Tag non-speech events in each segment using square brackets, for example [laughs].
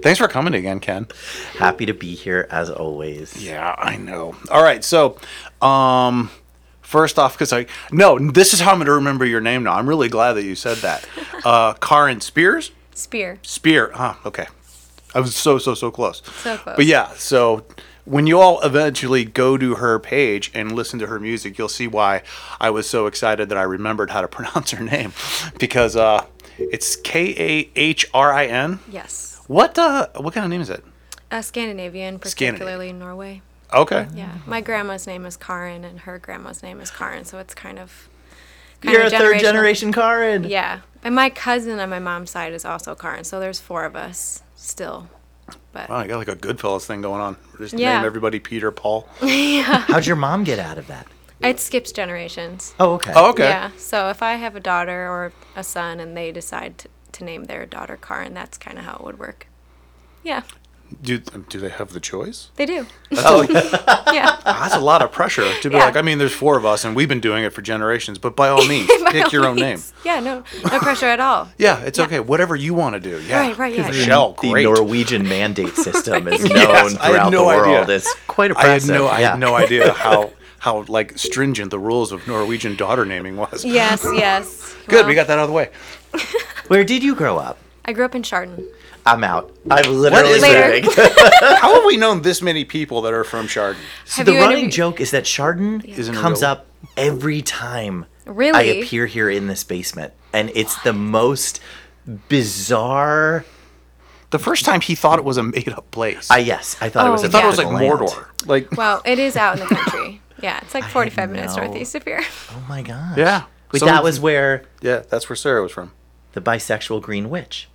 Okay. so- Thanks for coming again, Ken. Happy to be here as always. Yeah, I know. All right, so um first off cuz I No, this is how I'm going to remember your name now. I'm really glad that you said that. [laughs] Uh Karin Spears? Spear. Spear. Huh, okay. I was so so so close. So close. But yeah, so when you all eventually go to her page and listen to her music, you'll see why I was so excited that I remembered how to [laughs] pronounce her name because uh it's K A H R I N. Yes. What uh what kind of name is it? Uh, Scandinavian, particularly Norway. Okay. Yeah. My grandma's name is Karin, and her grandma's name is Karin, so it's kind of. You're a third generation Karin. Yeah. And my cousin on my mom's side is also Karin, so there's four of us still. But Wow, you got like a Goodfellas thing going on. Just Yeah. name everybody Peter, Paul. [laughs] yeah. How'd your mom get out of that? it skips generations. Oh, okay. Oh, okay. Yeah. So if I have a daughter or a son and they decide to, to name their daughter Karin, that's kind of how it would work. Yeah, Do do they have the choice? they do. Oh, [laughs] yeah. Ah, that's a lot of pressure to be Yeah. like. I mean, there's four of us, and we've been doing it for generations. But by all [laughs] means, pick your own name. Yeah, no, no pressure at all. [laughs] Yeah, it's okay. Whatever you want to do. Yeah. Right, right, yeah. Michelle, The great. Norwegian mandate system is known Yes, throughout no the idea. world. It's quite I had impressive. no, I had no idea how how like stringent the rules of Norwegian daughter naming was. Yes, yes. Good, Well, we got that out of the way. [laughs] Where did you grow up? I grew up in Chardon. I'm out. I'm literally is Later. [laughs] leaving. [laughs] How have we known this many people that are from Chardon? Have the you running interviewed- joke is that Chardon Isn't a comes real- up every time Really? I appear here in this basement, and it's the most bizarre. The first time he thought it was a made up place. I yes, I thought it oh, was. Oh, a I thought it was like mythical land. Mordor. Like, Well, it is out in the country. Yeah, it's like 45 minutes no- northeast of here. Oh my gosh. yeah. Wait, Some that was where Yeah, that's where Sarah was from. The bisexual green witch.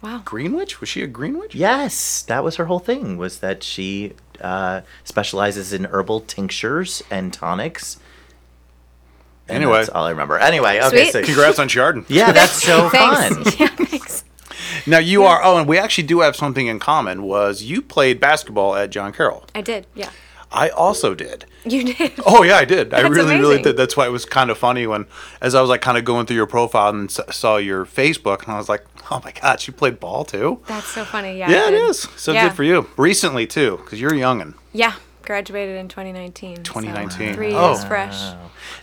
Wow. Green Witch? Was she a Green Witch? Yes, that was her whole thing. Was that she uh, specializes in herbal tinctures and tonics. And Anyway. that's all I remember. Anyway, okay, Sweet. so [laughs] Congrats on Chardon. [laughs] yeah, that's so [laughs] fun. Thanks. Yeah, thanks. Now you are. Oh, and we actually do have something in common. Was you played basketball at John Carroll? I did. Yeah. I also did. You did. Oh yeah, I did. I That's really, really amazing. did. That's why it was kind of funny when, as I was like kind of going through your profile and s- saw your Facebook, and I was like, oh my gosh, you played ball too? That's so funny. Yeah. Yeah, it is. So Yeah. good for you. Recently too, because you're youngin. Yeah. Graduated in 2019. so 2019. three Oh. years fresh.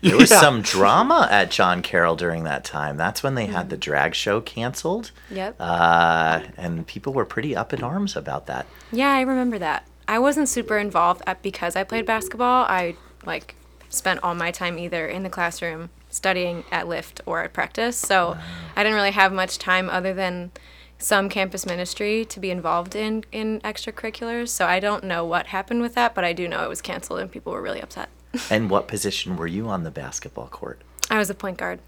There was Yeah. some drama at John Carroll during that time. That's when they had the drag show canceled. Yep. Uh, and people were pretty up in arms about that. Yeah, I remember that. I wasn't super involved at, because I played basketball. I like spent all my time either in the classroom studying at Lyft or at practice. So I didn't really have much time other than some campus ministry to be involved in in extracurriculars. So I don't know what happened with that, but I do know it was canceled and people were really upset. [laughs] And what position were you on the basketball court? I was a point guard.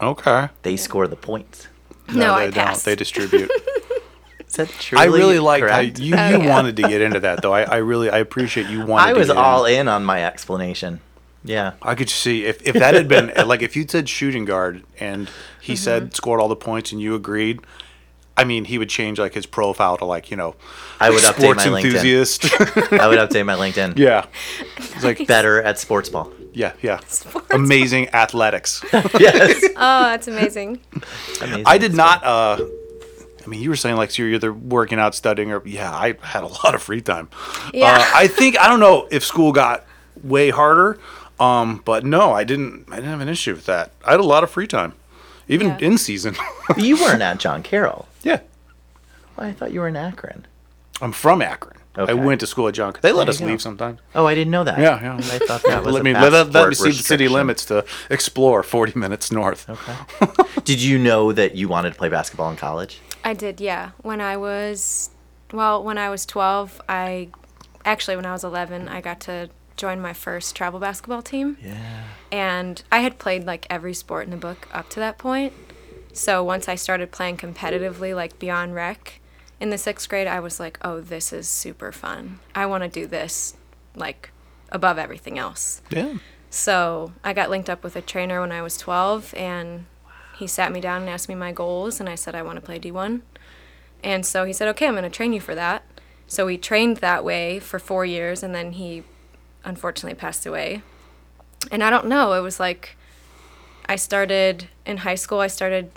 Okay. They score the points. No, they I passed. They distribute. [laughs] Is that truly I really liked how correct? you, Oh, you yeah. wanted to get into that though. I, I really I appreciate you wanted. I to was get all in. in on my explanation. Yeah. I could see if, if that had been [laughs] like if you'd said shooting guard and he Mm-hmm. said scored all the points and you agreed. I mean, he would change like his profile to like you know, I would update sports my LinkedIn. [laughs] [laughs] I would update my LinkedIn. yeah, it's like Better at sports ball. yeah, yeah, Sports. amazing athletics. yes. Oh, that's amazing. Amazing. I did not. uh I mean, you were saying like so you're either working out, studying, or yeah. I had a lot of free time. Yeah. Uh, [laughs] I think I don't know if school got way harder, um, but no, I didn't. I didn't have an issue with that. I had a lot of free time, even Yeah. in season. [laughs] You weren't at John Carroll. yeah, Well, I thought you were in Akron. I'm from Akron. I went to school at John. Carroll. They let us go. leave sometimes. Oh, I didn't know that. Yeah, yeah. I thought that [laughs] was Let a me let, let, let me see the city limits to explore 40 minutes north. Okay. Did you know that you wanted to play basketball in college? I did, yeah. When I was, well, when I was 12, I, actually, when I was 11, I got to join my first travel basketball team. Yeah. And I had played like every sport in the book up to that point. So once I started playing competitively, like beyond rec, in the sixth grade, I was like, oh, this is super fun. I want to do this, like, above everything else. Yeah. So I got linked up with a trainer when I was 12, and he sat me down and asked me my goals, and I said I want to play D1. And so he said, okay, I'm going to train you for that. So we trained that way for four years, and then he unfortunately passed away. And I don't know, it was like I started in high school, I started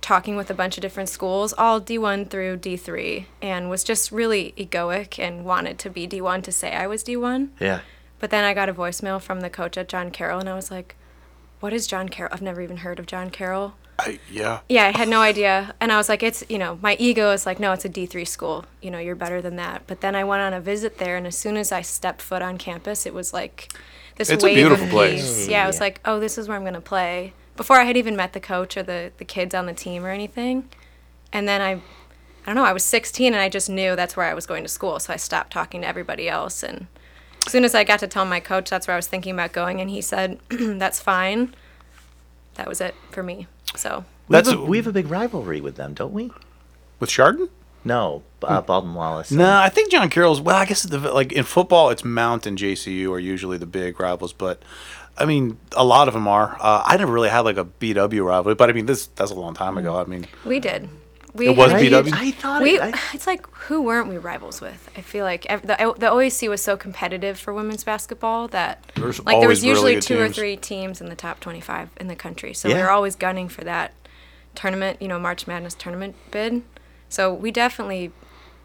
talking with a bunch of different schools, all D1 through D3, and was just really egoic and wanted to be D1 to say I was D1. Yeah. But then I got a voicemail from the coach at John Carroll, and I was like, "What is John Carroll? I've never even heard of John Carroll." I, yeah. Yeah, I had no idea, and I was like, "It's you know, my ego is like, no, it's a D three school. You know, you're better than that." But then I went on a visit there, and as soon as I stepped foot on campus, it was like this It's a wave beautiful of place. peace. Yeah, I was Yeah. like, "Oh, this is where I'm gonna play." Before I had even met the coach or the the kids on the team or anything, and then I, I don't know, I was 16 and I just knew that's where I was going to school, so I stopped talking to everybody else and as soon as I got to tell my coach that's where I was thinking about going, and he said, [clears throat] "That's fine." That was it for me. So We have, That's- a, we have a big rivalry with them, don't we? With Chardon? No, uh, Baldwin Wallace. No, I think John Carroll's. Well, I guess the, like in football, it's Mount and JCU are usually the big rivals, but I mean, a lot of them are. Uh, I never really had like a BW rivalry, but I mean, this that's a long time ago. I mean, we did. We It was had- BW? I thought We, it, I, it's like who weren't we rivals with? I feel like ev- the the OAC was so competitive for women's basketball that There's like there was always really usually good two or three teams in the top 25 in the country. So we Yeah. were always gunning for that tournament, you know, March Madness tournament bid. So we definitely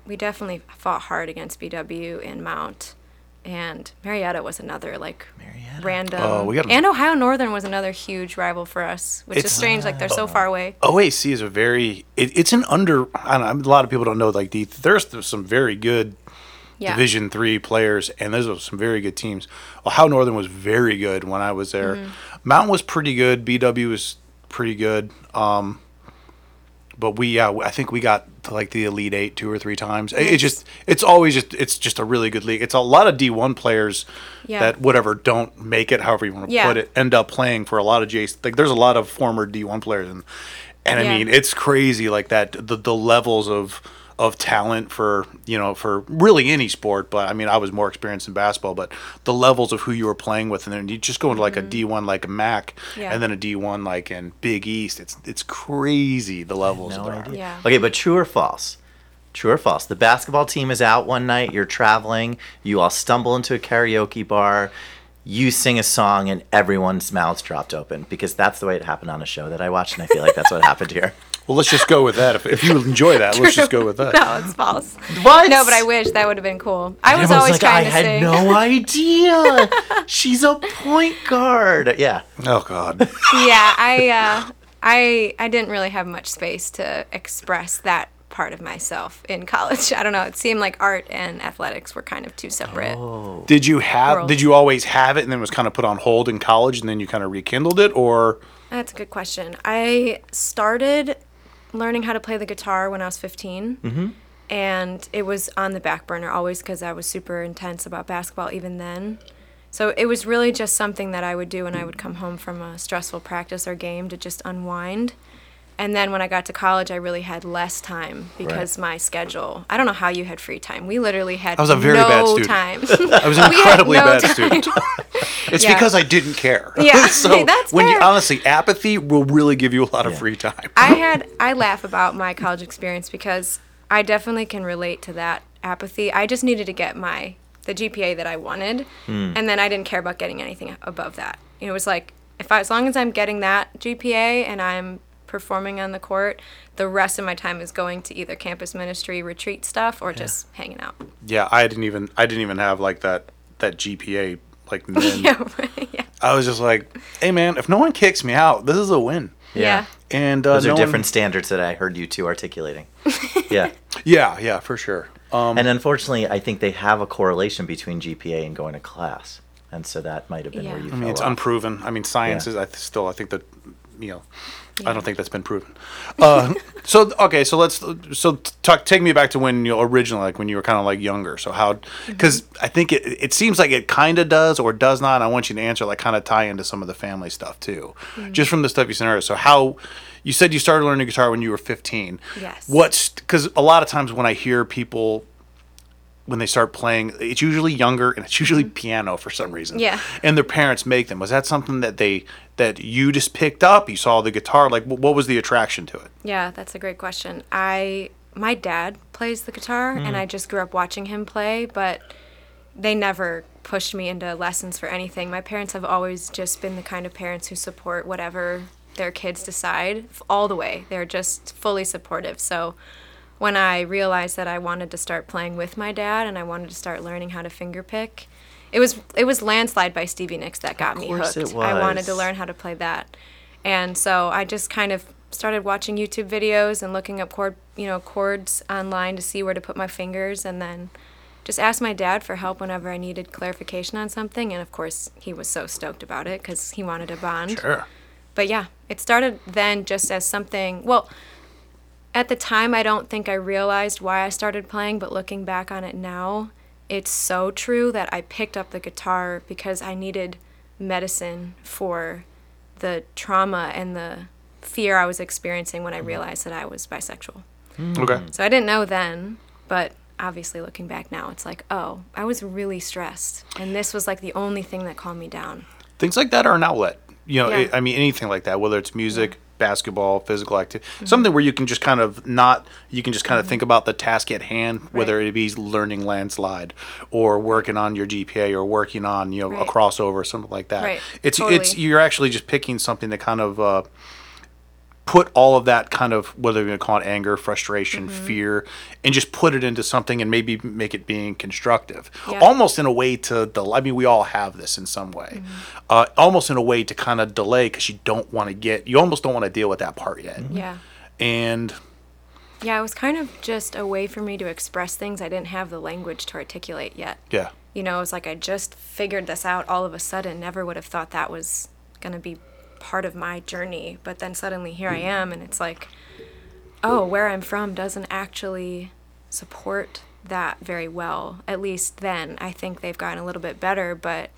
we definitely fought hard against BW and Mount. And Marietta was another like Marietta. random. Oh, we got- and Ohio Northern was another huge rival for us, which is strange. Like they're so far away. OAC is a very. It, it's an under. I don't know. A lot of people don't know. Like the, there's, there's some very good Yeah. Division three players, and there's some very good teams. Ohio Northern was very good when I was there. Mm-hmm. Mountain was pretty good. BW was pretty good. Um, but we, yeah, I think we got to like the elite eight two or three times. It- It's just, it's always just, it's just a really good league. It's a lot of D one players Yeah. that whatever don't make it, however you want to Yeah. put it, end up playing for a lot of Jace. Like there's a lot of former D one players, and and I mean it's crazy like that the the levels of of talent for you know for really any sport but i mean i was more experienced in basketball but the levels of who you were playing with and then you just go into like a d1 like a mac Mm-hmm. Yeah. and then a d1 like in big east it's it's crazy the levels no there idea. Yeah. Okay, but true or false? True or false? The basketball team is out one night. You're traveling. You all stumble into a karaoke bar. You sing a song, and everyone's mouths dropped open because that's the way it happened on a show that I watched, and I feel like that's what happened here. [laughs] well let's just go with that if, if you enjoy that let's just go [laughs] with that No, it's false. What? No, but I wish that would have been cool. I was Everyone's always like, trying I to had sing. no [laughs] idea. She's a point guard. Yeah. oh god yeah, I, uh, I, I didn't really have much space to express that part of myself in college. I don't know. It seemed like art and athletics were kind of two separate. Oh. did you have World. did you always have it and then it was kind of put on hold in college and then you kind of rekindled it or That's a good question. I started learning how to play the guitar when I was 15. Mm-hmm. And it was on the back burner always because I was super intense about basketball even then. So it was really just something that I would do when I would come home from a stressful practice or game to just unwind. And then when I got to college, I really had less time because my schedule. I don't know how you had free time. We literally had I was a very no bad student. time. [laughs] i was an [laughs] We incredibly no bad time. student [laughs] it's Yeah. because i didn't care Yeah, so that's when you honestly apathy will really give you a lot of Yeah. free time I had I laugh about my college experience because I definitely can relate to that apathy. I just needed to get my the GPA that I wanted, hmm. and then I didn't care about getting anything above that. You know, it was like if I, as long as I'm getting that GPA and I'm performing on the court, the rest of my time is going to either campus ministry retreat stuff or just hanging out. Yeah, I didn't even I didn't even have like that that GPA like [laughs] then. yeah, right, yeah, I was just like, hey man, if no one kicks me out, this is a win. yeah. And uh, Those no are one- different standards that I heard you two articulating. [laughs] yeah. yeah, yeah, for sure. Um, And unfortunately, I think they have a correlation between GPA and going to class. And so that might have been where you I mean, fell it's off. unproven. I mean, science Yeah. is. I th- still, I think that, you know, I don't think that's been proven. Uh, [laughs] so okay, so let's so talk. Take me back to when you originally, like when you were kind of like younger. So how? Because I think it it seems like it kind of does or does not. I want you to answer like kind of tie into some of the family stuff too, just from the stuff you said earlier. So how? You said you started learning guitar when you were 15. Yes. What's because a lot of times when I hear people when they start playing, it's usually younger and it's usually mm-hmm. piano for some reason. Yeah. And their parents make them. Was that something that they that you just picked up? You saw the guitar. Like, what was the attraction to it? Yeah, that's a great question. I my dad plays the guitar and mm. I just grew up watching him play, but they never pushed me into lessons for anything. My parents have always just been the kind of parents who support whatever their kids decide all the way. They're just fully supportive. So when I realized that I wanted to start playing with my dad and I wanted to start learning how to finger pick, it was it was landslide by Stevie Nicks that got me hooked. it I wanted to learn how to play that. And so I just kind of started watching YouTube videos and looking up chord, you know, chords online to see where to put my fingers and then just asked my dad for help whenever I needed clarification on something and of course he was so stoked about it cuz he wanted a bond. Sure. But yeah, it started then just as something, well, at the time I don't think I realized why I started playing, but looking back on it now, it's so true that I picked up the guitar because I needed medicine for the trauma and the fear I was experiencing when I mm-hmm. realized that I was bisexual. Hmm. Okay. So I didn't know then, but obviously looking back now, it's like, oh, I was really stressed. And this was like the only thing that calmed me down. Things like that are an outlet. You know, Yeah. I mean, anything like that, whether it's music, basketball, physical activity, something where you can just kind of not, you can just kind of think about the task at hand, whether it be learning landslide or working on your GPA or working on, you know, a crossover or something like that. Right. It's, Totally. it's, you're actually just picking something to kind of, uh, put all of that kind of whether you're going to call it anger, frustration, Mm-hmm. fear, and just put it into something and maybe make it being constructive. Yeah. Almost in a way to del- I mean, we all have this in some way. Mm-hmm. Uh, almost in a way to kind of delay because you don't want to get you almost don't want to deal with that part yet. Yeah. And Yeah, it was kind of just a way for me to express things I didn't have the language to articulate yet. yeah, You know, it was like I just figured this out all of a sudden. Never would have thought that was going to be part of my journey. But then suddenly here I hmm. am, and it's like, oh, where I'm from doesn't actually support that very well. At least then. I think they've gotten a little bit better, but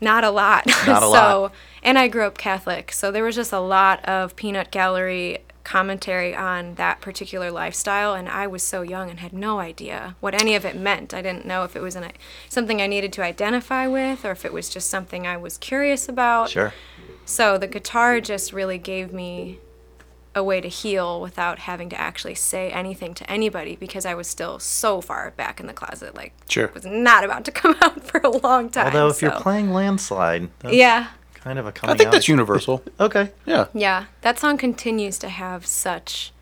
not a lot. Not [laughs] a so, lot. and I grew up Catholic, so there was just a lot of peanut gallery commentary on that particular lifestyle and I was so young and had no idea what any of it meant. I didn't know if it was an, something I needed to identify with or if it was just something I was curious about. Sure. So the guitar just really gave me a way to heal without having to actually say anything to anybody because I was still so far back in the closet like Sure. was not about to [laughs] come out for a long time. Although if you're playing landslide, that's Yeah. kind of a coming I think out. that's universal. [laughs] okay. Yeah, Yeah, that song continues to have such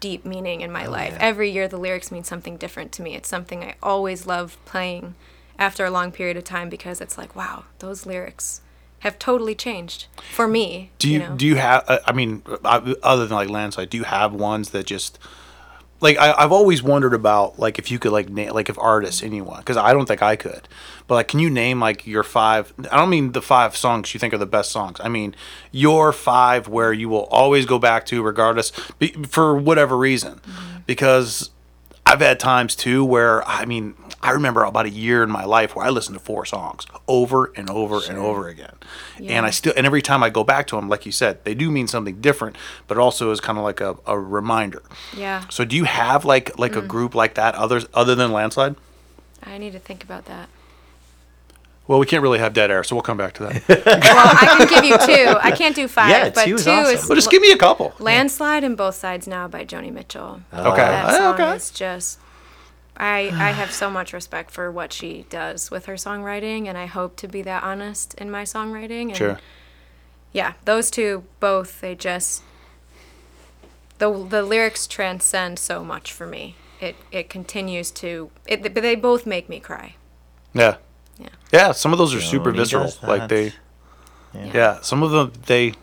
deep meaning in my oh, life. yeah. Every year, the lyrics mean something different to me. It's something I always love playing after a long period of time because it's like, wow, those lyrics have totally changed for me. Do you, know? do you have? uh, I mean, uh, other than like landslide, do you have ones that just like I, I've always wondered about like if you could like name like if artists anyone because I don't think I could, but like can you name like your five? I don't mean the five songs you think are the best songs. I mean your five where you will always go back to regardless be, for whatever reason, because I've had times too where I mean I remember about a year in my life where I listened to four songs over and over and over again, and I still and every time I go back to them, like you said, they do mean something different, but also is kind of like a, a reminder. yeah, So do you have like like a mm. group like that others other than landslide? I need to think about that. Well, we can't really have dead air, so we'll come back to that. [laughs] Well, I can give you two. I can't do five, Yeah, but two is two awesome. is well, just give me a couple. Landslide and Both Sides Now by Joni Mitchell. Okay. That Uh, song okay. is just I I have so much respect for what she does with her songwriting and I hope to be that honest in my songwriting and Sure. yeah, those two both they just the the lyrics transcend so much for me. It it continues to it but they both make me cry. Yeah. Yeah. Yeah. Some of those are super Joni visceral. does Like that. they. Yeah. Yeah. Some of them they.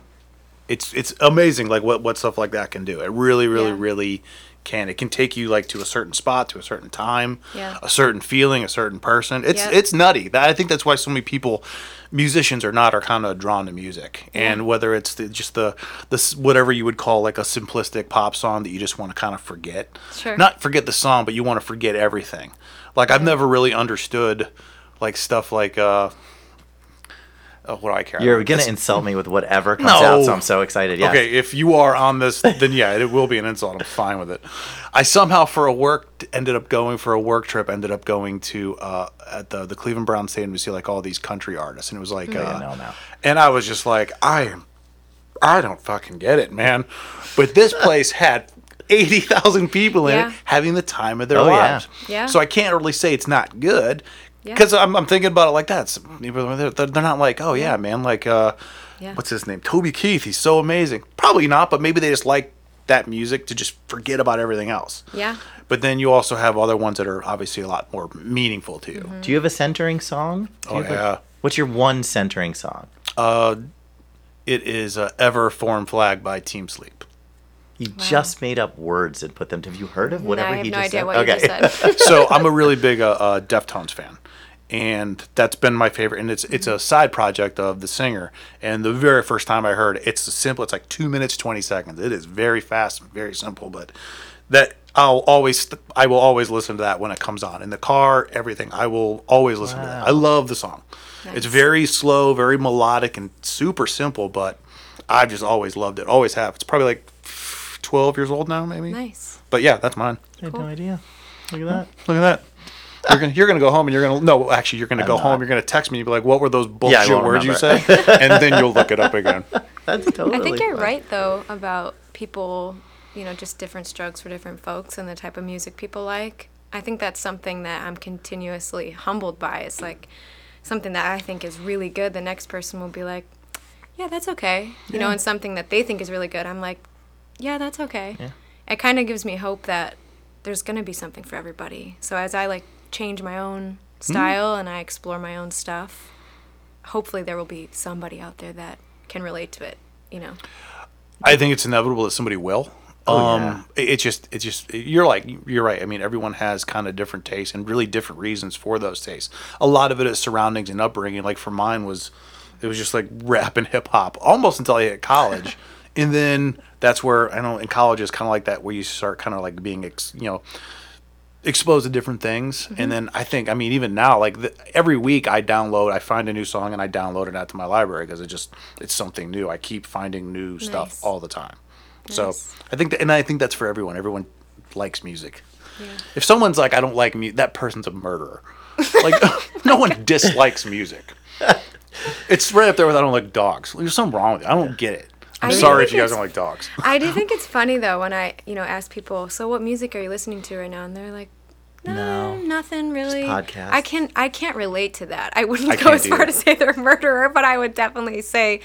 It's it's amazing like what what stuff like that can do. It really really Yeah. really can. It can take you like to a certain spot, to a certain time, Yeah. a certain feeling, a certain person. It's Yeah. it's nutty. That I think that's why so many people, musicians or not, are kind of drawn to music. And whether it's the, just the this whatever you would call like a simplistic pop song that you just want to kind of forget. Sure. Not forget the song, but you want to forget everything. Like I've never really understood like stuff like uh. Oh, what do I care? You're gonna It's- insult me with whatever comes No. out, so I'm so excited. Yes. Okay, if you are on this, then yeah, it will be an insult. I'm fine with it. I somehow, for a work, ended up going for a work trip. Ended up going to uh, at the the Cleveland Brown Stadium to see like all these country artists, and it was like, uh, no, no. and I was just like, I am, I don't fucking get it, man. But this [laughs] place had. 80,000 people in Yeah. it having the time of their Oh, yeah. lives. Yeah. So I can't really say it's not good Yeah. because I'm, I'm thinking about it like that. They're, they're they're not like, oh, yeah, man, like, uh, Yeah. what's his name? Toby Keith. He's so amazing. Probably not, but maybe they just like that music to just forget about everything else. Yeah. But then you also have other ones that are obviously a lot more meaningful to you. Mm-hmm. Do you have a centering song? Do Oh have a- yeah. what's your one centering song? Uh, It is uh, Ever Foreign Flag by Team Sleep. You just made up words and put them. To, have you heard of whatever I have he no just idea said? what you just said. [laughs] so I'm a really big uh, uh, Deftones fan, and that's been my favorite. And it's it's a mm-hmm. side project of the singer. And the very first time I heard it, it's simple. It's like two minutes twenty seconds. It is very fast, very simple, but that I'll always I will always listen to that when it comes on in the car, everything. I will always listen to that. I love the song. It's very slow, very melodic, and super simple, but I've just always loved it. Always have. It's probably like twelve years old now, maybe. nice. But yeah, that's mine. I had Cool. no idea. Look at that. Look at that. You're gonna you're gonna go home and you're gonna no actually you're gonna I'm go not. home you're gonna text me and be like what were those bullshit won't words you remember. said [laughs] and then you'll look it up again. [laughs] That's totally. I think you're fine. right though about people, you know, just different strokes for different folks and the type of music people like. I think that's something that I'm continuously humbled by. It's like something that I think is really good. The next person will be like, "Yeah, that's okay," you know, and something that they think is really good. I'm like, "Yeah, that's okay." Yeah. It kind of gives me hope that there's gonna be something for everybody. So as I like change my own style and I explore my own stuff, hopefully there will be somebody out there that can relate to it. You know. I think it's inevitable that somebody will. Oh, um, it- it's just, it's just, you're like, you're right. I mean, everyone has kind of different tastes and really different reasons for those tastes. A lot of it is surroundings and upbringing. Like for mine was, it was just like rap and hip hop almost until I hit college. [laughs] and then that's where, I know in college is kind of like that where you start kind of like being, ex, you know, exposed to different things. And mm-hmm. then I think, I mean, even now, like the, every week I download, I find a new song and I download it out to my library because it just, it's something new. I keep finding new stuff all the time. So I think, that, and I think that's for everyone. Everyone likes music. If someone's like, I don't like music, that person's a murderer. Like, [laughs] no one dislikes music. [laughs] It's right up there with I don't like dogs. There's something wrong with it. I don't get it. I'm sorry if you guys don't like dogs. [laughs] I do think it's funny though when I, you know, ask people, "So what music are you listening to right now?" And they're like, "No, No. nothing really." podcasts. I can't. I can't relate to that. I wouldn't I go as far either. to say they're a murderer, but I would definitely say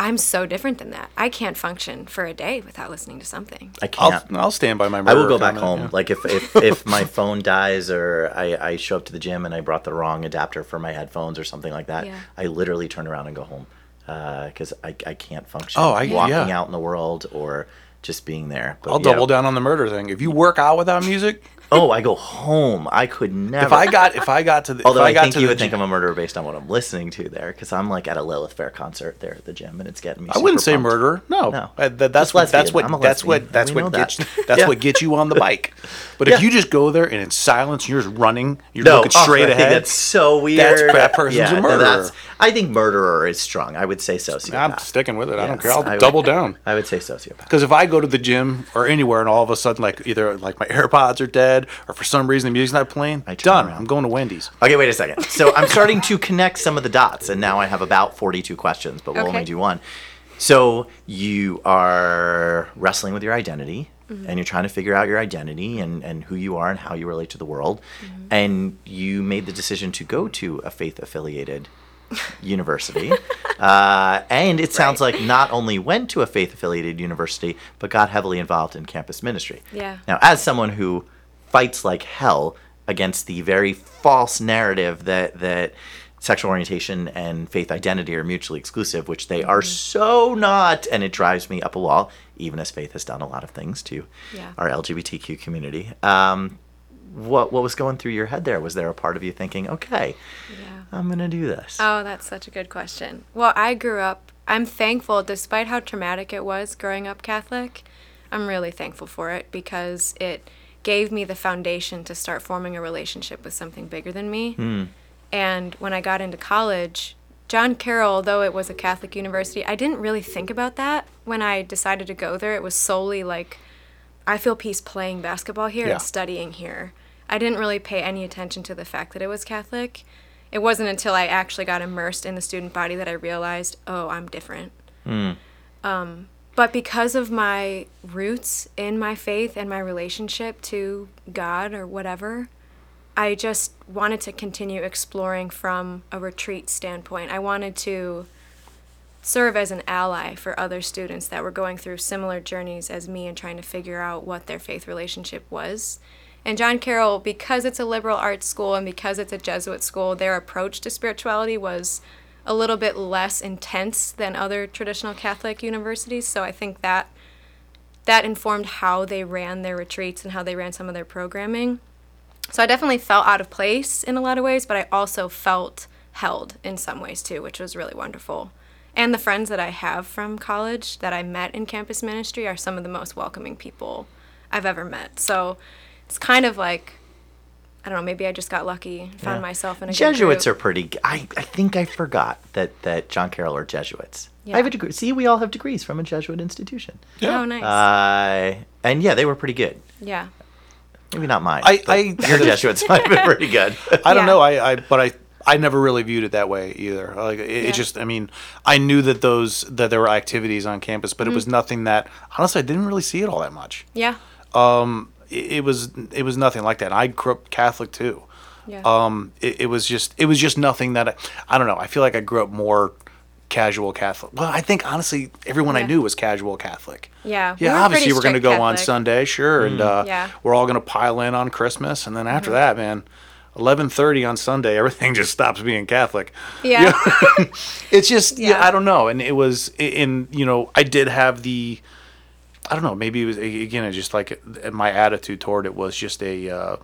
I'm so different than that. I can't function for a day without listening to something. I can't. I'll, I'll stand by my I will go back home. yeah. Like if, if [laughs] if my phone dies or I, I show up to the gym and I brought the wrong adapter for my headphones or something like that, Yeah. I literally turn around and go home because I, I can't function. Oh, I- walking yeah. out in the world or just being there. But I'll yeah. double down on the murder thing. If you work out without music, Oh, I go home. I could never. if I got if I got to the Although if I, I, got think to you the would think I'm a murderer based on what I'm listening to there, because I'm like at a Lilith Fair concert there at the gym, and it's getting me. I wouldn't say pumped. murderer. No, No. Uh, that- that's what that's what a that's what that's We what that. gets that's Yeah. what gets you on the bike. But Yeah. if you just go there and in silence, you're just running, you're No, looking oh, straight I think ahead. That's so weird. That's- that person's a no, murderer. I think murderer is strong. I would say sociopath. I'm sticking with it. I don't Yes, care. I'll I would- double down. I would say sociopath. Because if I go to the gym or anywhere and all of a sudden, like either like my [laughs] AirPods are dead or for some reason the music's not playing, I turn done. around. I'm going to Wendy's. Okay, wait a second. So I'm starting to connect some of the dots, and now I have about 42 questions, but we'll only Okay. do one. So you are wrestling with your identity, mm-hmm. and you're trying to figure out your identity and, and who you are and how you relate to the world. Mm-hmm. And you made the decision to go to a faith affiliated university. [laughs] uh, and it sounds Right. like not only went to a faith affiliated university, but got heavily involved in campus ministry. Yeah. Now, as someone who fights like hell against the very false narrative that that sexual orientation and faith identity are mutually exclusive, which they are so not, and it drives me up a wall. Even as faith has done a lot of things to Yeah. our LGBTQ community. Um, what what was going through your head there? Was there a part of you thinking, okay, Yeah. I'm gonna do this? Oh, that's such a good question. Well, I grew up, I'm thankful, despite how traumatic it was growing up Catholic, I'm really thankful for it because it gave me the foundation to start forming a relationship with something bigger than me. Hmm. And when I got into college, John Carroll, though it was a Catholic university, I didn't really think about that when I decided to go there. It was solely like, I feel peace playing basketball here Yeah. and studying here. I didn't really pay any attention to the fact that it was Catholic. It wasn't until I actually got immersed in the student body that I realized, oh, I'm different. Um, but because of my roots in my faith and my relationship to God or whatever, I just wanted to continue exploring from a retreat standpoint. I wanted to serve as an ally for other students that were going through similar journeys as me and trying to figure out what their faith relationship was. And John Carroll, because it's a liberal arts school and because it's a Jesuit school, their approach to spirituality was a little bit less intense than other traditional Catholic universities. So I think that that informed how they ran their retreats and how they ran some of their programming. So I definitely felt out of place in a lot of ways, but I also felt held in some ways too, which was really wonderful. And the friends that I have from college that I met in campus ministry are some of the most welcoming people I've ever met. So it's kind of like I don't know, maybe I just got lucky and found Yeah. myself in a Jesuits good are pretty. pretty. I think I forgot that that John Carroll are Jesuits. Yeah. I have a degree. See, we all have degrees from a Jesuit institution. Yeah. Oh, nice. Uh, and yeah, they were pretty good. yeah. Maybe not mine. I- I [laughs] your Jesuits might have been pretty good. [laughs] I don't Yeah. know. I, I but I I never really viewed it that way either. Like it, it just I mean I knew that those that there were activities on campus, but it Mm-hmm. was nothing that honestly I didn't really see it all that much. Yeah. It, it was it was nothing like that. I grew up Catholic too. Yeah. Um, it, it was just it was just nothing that I, I don't know. I feel like I grew up more casual Catholic. Well, I think honestly everyone I knew was casual Catholic. Yeah, we Yeah, were obviously we're going to go on Sunday, sure, and uh, Yeah. Mm-hmm. we're all going to pile in on Christmas, and then after that, man, eleven thirty on Sunday, [laughs] everything just stops being Catholic. yeah. [laughs] It's just yeah. Yeah. I don't know, and it was in you know I did have the I don't know maybe it was again it just like my attitude toward it was just a. Uh,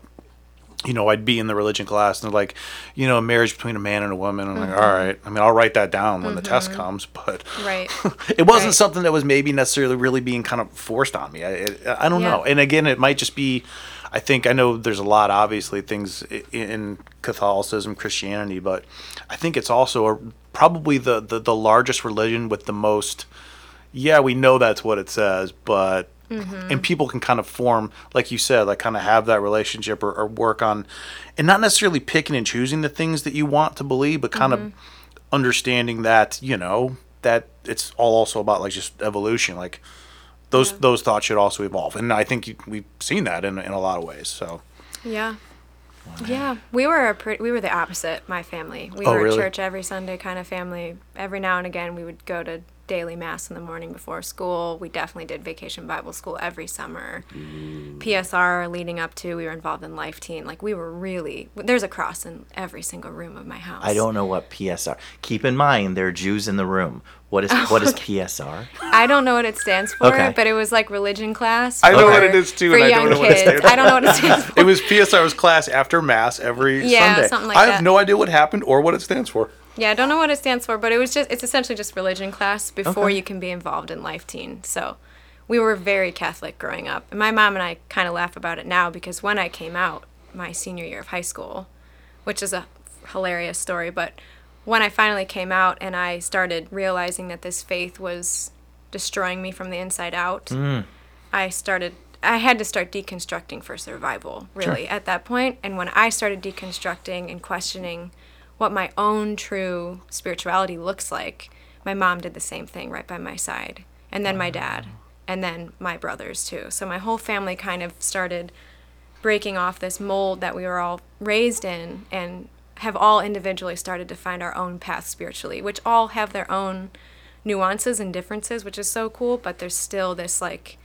you know, I'd be in the religion class and like, you know, a marriage between a man and a woman. I'm Mm-hmm. like, all right. I mean, I'll write that down when the test comes, but Right. [laughs] it wasn't Right. something that was maybe necessarily really being kind of forced on me. I, I don't Yeah. know. And again, it might just be. I think I know there's a lot, obviously, things in Catholicism, Christianity, but I think it's also a, probably the, the the largest religion with the most. Yeah, we know that's what it says, but Mm-hmm. and people can kind of form, like you said, like kind of have that relationship or, or work on, and not necessarily picking and choosing the things that you want to believe, but kind Mm-hmm. of understanding that you know that it's all also about like just evolution like those Yeah. those thoughts should also evolve and i think you, we've seen that in, in a lot of ways so Yeah. Yeah, we were a pretty, we were the opposite. My family, we Oh, were really? church every Sunday kind of family. Every now and again, we would go to daily mass in the morning before school. We definitely did vacation Bible school every summer. Mm. PSR leading up to, we were involved in Life Teen. Like we were really there's a cross in every single room of my house. I don't know what PSR. Keep in mind, there are Jews in the room. What is what is [laughs] PSR? I don't know what it stands for, Okay. but it was like religion class. I know what it is, too, For and I young don't know what it kids, stands I don't know what it stands [laughs] for. it was psr's class after mass every Yeah, sunday something like i have that. no idea what happened or what it stands for Yeah, I don't know what it stands for, but it was just it's essentially just religion class before Okay. you can be involved in Life Teen. So we were very Catholic growing up. And my mom and I kind of laugh about it now because when I came out my senior year of high school, which is a hilarious story, but when I finally came out and I started realizing that this faith was destroying me from the inside out, mm. I started I had to start deconstructing for survival, really, at that point. And when I started deconstructing and questioning what my own true spirituality looks like, my mom did the same thing right by my side. And then my dad, and then my brothers too. So my whole family kind of started breaking off this mold that we were all raised in and have all individually started to find our own path spiritually, which all have their own nuances and differences, which is so cool, but there's still this like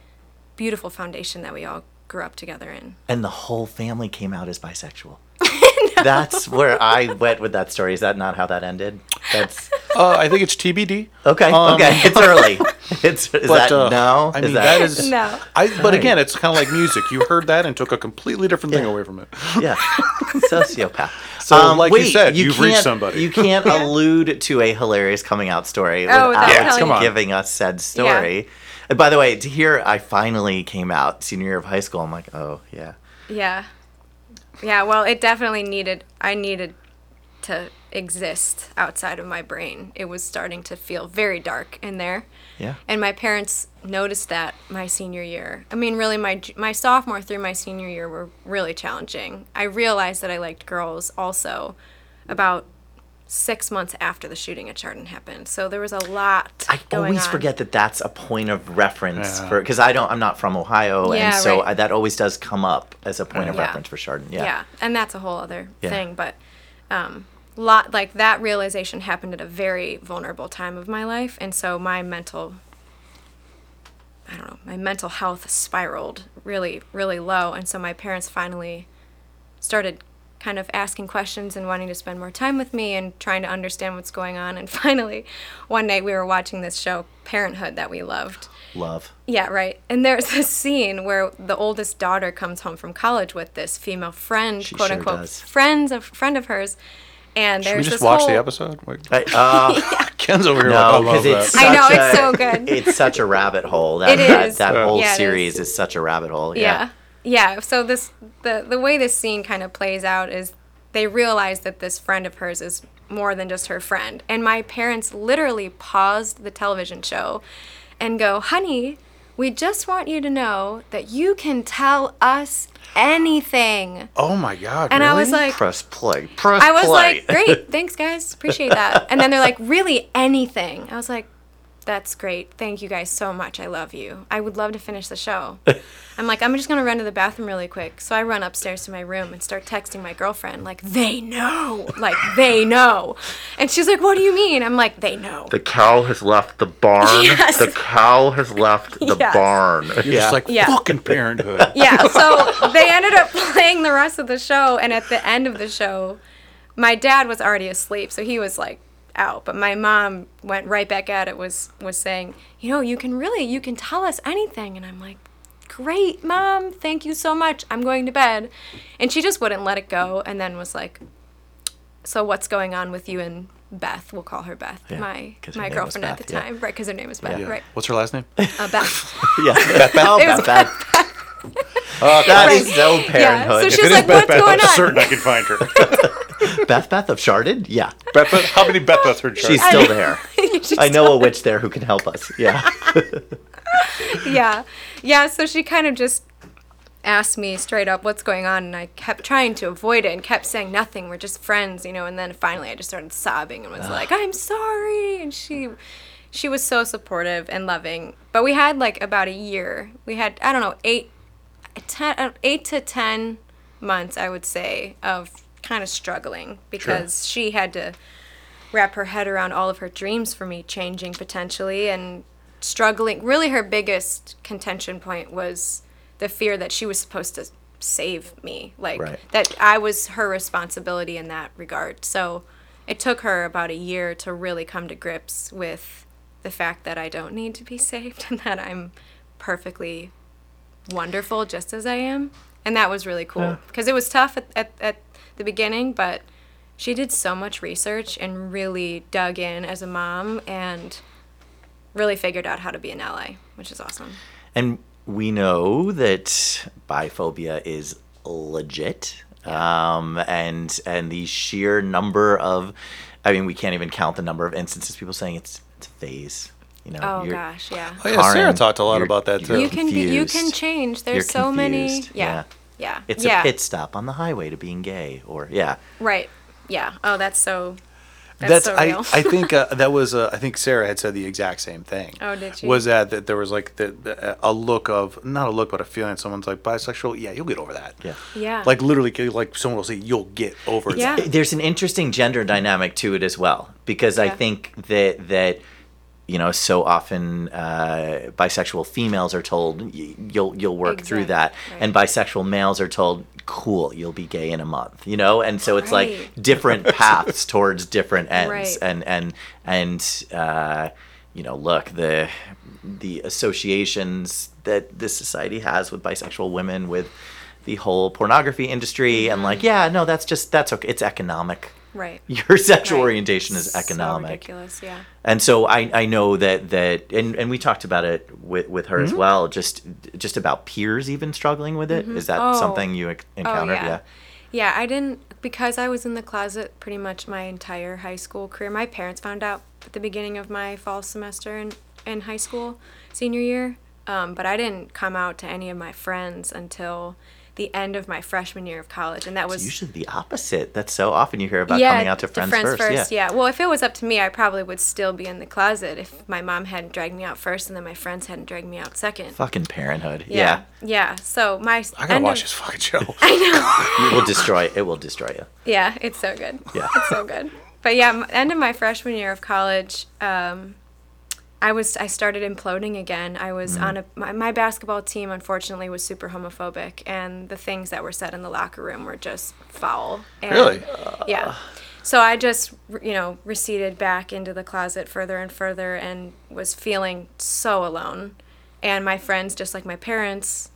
beautiful foundation that we all grew up together in. And the whole family came out as bisexual. [laughs] That's where I went with that story. Is that not how that ended? That's [laughs] uh, i think it's tbd okay. Um, okay, [laughs] it's early. It's is but that uh, no? i mean that is No. I, but Right. again it's kind of like music you heard that and took a completely different thing Yeah. away from it yeah, sociopath. So, like you said, you've reached can't- somebody. You can't allude to a hilarious coming out story Oh, without without telling come on. giving us said story. And by the way, to hear I finally came out senior year of high school, I'm like, oh yeah, Yeah. Yeah, well, it definitely needed, I needed to exist outside of my brain. It was starting to feel very dark in there. yeah. And my parents noticed that my senior year. I mean, really, my my sophomore through my senior year were really challenging. I realized that I liked girls also about six months after the shooting at Chardon happened. So there was a lot. I going always on. forget that that's a point of reference Yeah. for because I don't I'm not from Ohio Yeah, and so right. I, that always does come up as a point of Yeah. reference for Chardon. Yeah. Yeah, and that's a whole other Yeah. thing. But um, lot like that realization happened at a very vulnerable time of my life and so my mental I don't know, my mental health spiraled really, really low. And so my parents finally started kind of asking questions and wanting to spend more time with me and trying to understand what's going on. And [laughs] finally, one night we were watching this show, Parenthood, that we loved. Love. Yeah, right. And there's this scene where the oldest daughter comes home from college with this female friend, She quote sure unquote, does. friends of friend of hers. And Should there's we just this watch whole, the episode? Wait, I, [laughs] uh, [laughs] Ken's over here no, like, I love because it's that. I know, such it's a- so good. It's such a rabbit hole. That, It that, is. That whole Yeah, it is. series is. such a rabbit hole. yeah Yeah. yeah so this the the way this scene kind of plays out is they realize that this friend of hers is more than just her friend and my parents literally paused the television show and go honey we just want you to know that you can tell us anything Oh my god! and i was like Press play. Press play. I was play. like, great, [laughs] thanks guys, appreciate that. And then they're like, really anything. I was like, that's great. Thank you guys so much. I love you. I would love to finish the show. [laughs] I'm like, I'm just gonna run to the bathroom really quick. So I run upstairs to my room and start texting my girlfriend, like, they know. Like, [laughs] they know. And she's like, What do you mean? I'm like, they know. the cow has left the barn. [laughs] Yes. The cow has left the Yes. barn. You're yeah. just like Yeah. fucking parenthood. yeah, so they ended up playing the rest of the show, and at the end of the show, my dad was already asleep, so he was like out. But my mom went right back at it, was was saying, you know, you can really, you can tell us anything, and I'm like, great, mom, thank you so much. I'm going to bed, and she just wouldn't let it go, and then was like, so what's going on with you and Beth? We'll call her Beth, Yeah, my 'cause her my name was girlfriend at Beth, the yeah. time, right? Because her name is Beth, Yeah. right? What's her last name? Uh, Beth. [laughs] yeah. Beth, oh, It was Beth, Uh, Beth. that is so parenthood. so If she it was is like, Beth "What's Beth, going I'm on?" certain I can find her. [laughs] Beth Beth of Chardon? Yeah. Beth Beth, how many Beth Beths are She's still there. [laughs] She's I know a witch there who can help us. Yeah. [laughs] yeah yeah so she kind of just asked me straight up what's going on and i kept trying to avoid it and kept saying nothing we're just friends you know and then finally i just started sobbing and was like i'm sorry and she she was so supportive and loving but we had like about a year we had i don't know eight ten, uh, eight to ten months i would say of kind of struggling because she had to wrap her head around all of her dreams for me changing potentially and struggling. Really, her biggest contention point was the fear that she was supposed to save me, like Right. that I was her responsibility in that regard. So it took her about a year to really come to grips with the fact that I don't need to be [laughs] saved and that I'm perfectly wonderful just as I am. And that was really cool because it was tough at, at, at the beginning, but she did so much research and really dug in as a mom and really figured out how to be an ally, which is awesome. And we know that biphobia is legit. Um, and and the sheer number of, I mean, we can't even count the number of instances people saying it's it's a phase. You know, Oh you're- gosh, yeah. Oh, yeah, Sarah talked a lot about that too. you're can be, you can change. There's You're so many. Yeah. yeah. Yeah. It's yeah. a pit stop on the highway to being gay, or yeah, Right. Yeah. Oh, that's so. That's, That's, so I. I think [laughs] uh, that was uh, I think Sarah had said the exact same thing. Oh, did she? Was that that there was like the, the, a look of not a look but a feeling someone's like bisexual yeah you'll get over that yeah. yeah. like literally like someone will say you'll get over it. Yeah. that there's an interesting gender dynamic to it as well because I think that that you know so often uh, bisexual females are told y- you'll you'll work through that. right. and bisexual males are told cool you'll be gay in a month you know? And so it's like different [laughs] paths towards different ends. Right. and and and uh, you know look the the associations that this society has with bisexual women with the whole pornography industry and like yeah no that's just that's okay. It's economic right. [laughs] your sexual Right. orientation is So economic ridiculous. Yeah. and so I, I know that that and, and we talked about it with, with her Mm-hmm. as well just just about peers even struggling with it. Is that Oh. something you ec- encountered yeah. Yeah, I didn't because I was in the closet pretty much my entire high school career. My parents found out at the beginning of my fall semester in, in high school, senior year. Um, but I didn't come out to any of my friends until the end of my freshman year of college, and that was Usually the opposite. That's so often you hear about coming out to the friends, first. Yeah. Well, if it was up to me, I probably would still be in the closet if my mom hadn't dragged me out first and then my friends hadn't dragged me out second. Fucking parenthood. Yeah. Yeah. Yeah. So my I gotta watch of- this fucking show. [laughs] I know. it will destroy. It will destroy you. Yeah, it's so good. Yeah. It's so good. But yeah, end of my freshman year of college, um, I was I started imploding again. I was mm-hmm. on a my, my basketball team unfortunately was super homophobic and the things that were said in the locker room were just foul. And, Really? Yeah. So I just you know receded back into the closet further and further and was feeling so alone. And my friends just like my parents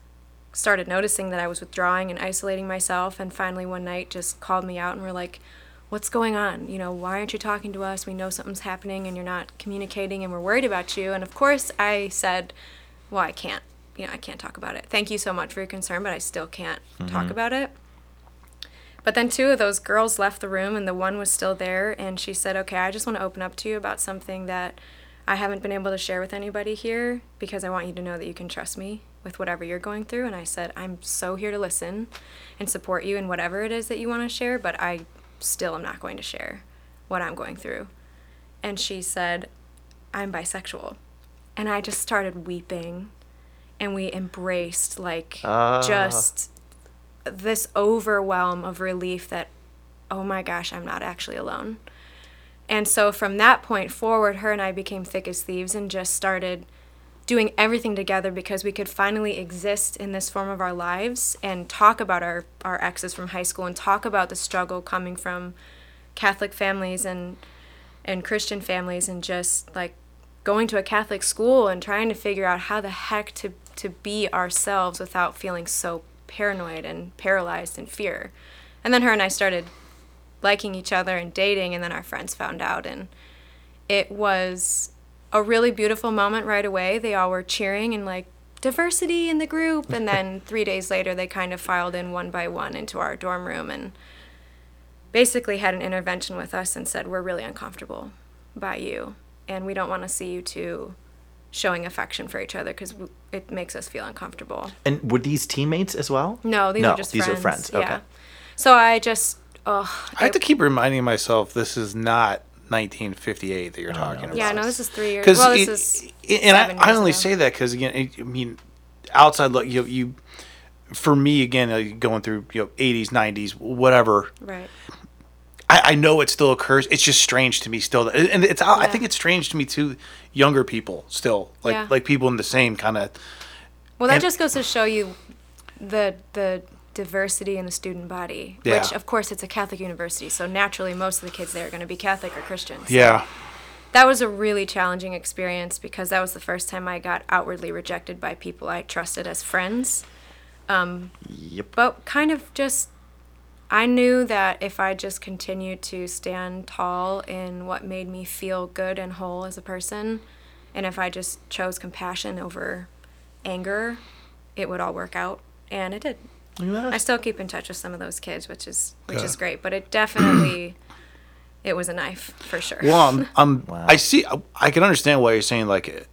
started noticing that I was withdrawing and isolating myself and finally one night just called me out and were like, What's going on? You know, why aren't you talking to us? We know something's happening and you're not communicating and we're worried about you. And of course I said, Well, I can't you know, I can't talk about it. Thank you so much for your concern, but I still can't mm-hmm. talk about it. But then two of those girls left the room and the one was still there and she said, "Okay, I just want to open up to you about something that I haven't been able to share with anybody here because I want you to know that you can trust me with whatever you're going through." And I said, "I'm so here to listen and support you in whatever it is that you want to share, but I still am not going to share what I'm going through." And she said, "I'm bisexual." And I just started weeping and we embraced like Ah. just this overwhelm of relief that oh my gosh i'm not actually alone and so from that point forward her and i became thick as thieves and just started doing everything together because we could finally exist in this form of our lives and talk about our, our exes from high school and talk about the struggle coming from catholic families and and christian families and just like going to a catholic school and trying to figure out how the heck to to be ourselves without feeling so paranoid and paralyzed in fear. And then her and i started liking each other and dating and then our friends found out and it was a really beautiful moment right away they all were cheering and like diversity in the group and then [laughs] three days later they kind of filed in one by one into our dorm room and basically had an intervention with us and said we're really uncomfortable by you and we don't want to see you two showing affection for each other because it makes us feel uncomfortable And were these teammates as well? no these No, are just these are friends. friends, okay. yeah so i just oh I have to keep reminding myself this is not 1958 that you're talking about. yeah no this is three years because well this is and I, seven I years only ago. say that because again it, i mean outside look you you for me again uh, going through you know 80s 90s whatever right I, I know it still occurs it's just strange to me still and it's I think it's strange to me too younger people still like Yeah. like people in the same kind of Well, that And- just goes to show you the the diversity in the student body. Yeah. Which, of course, it's a Catholic university, so naturally, most of the kids there are going to be Catholic or Christian. So yeah That was a really challenging experience because that was the first time I got outwardly rejected by people I trusted as friends. Um, yep. But kind of just, I knew that if I just continued to stand tall in what made me feel good and whole as a person, and if I just chose compassion over anger, it would all work out. And it did. Look. I still keep in touch with some of those kids, which is which is great. But it definitely, it was a knife for sure. Well, I'm, I'm [laughs] Wow. I see. I can understand why you're saying like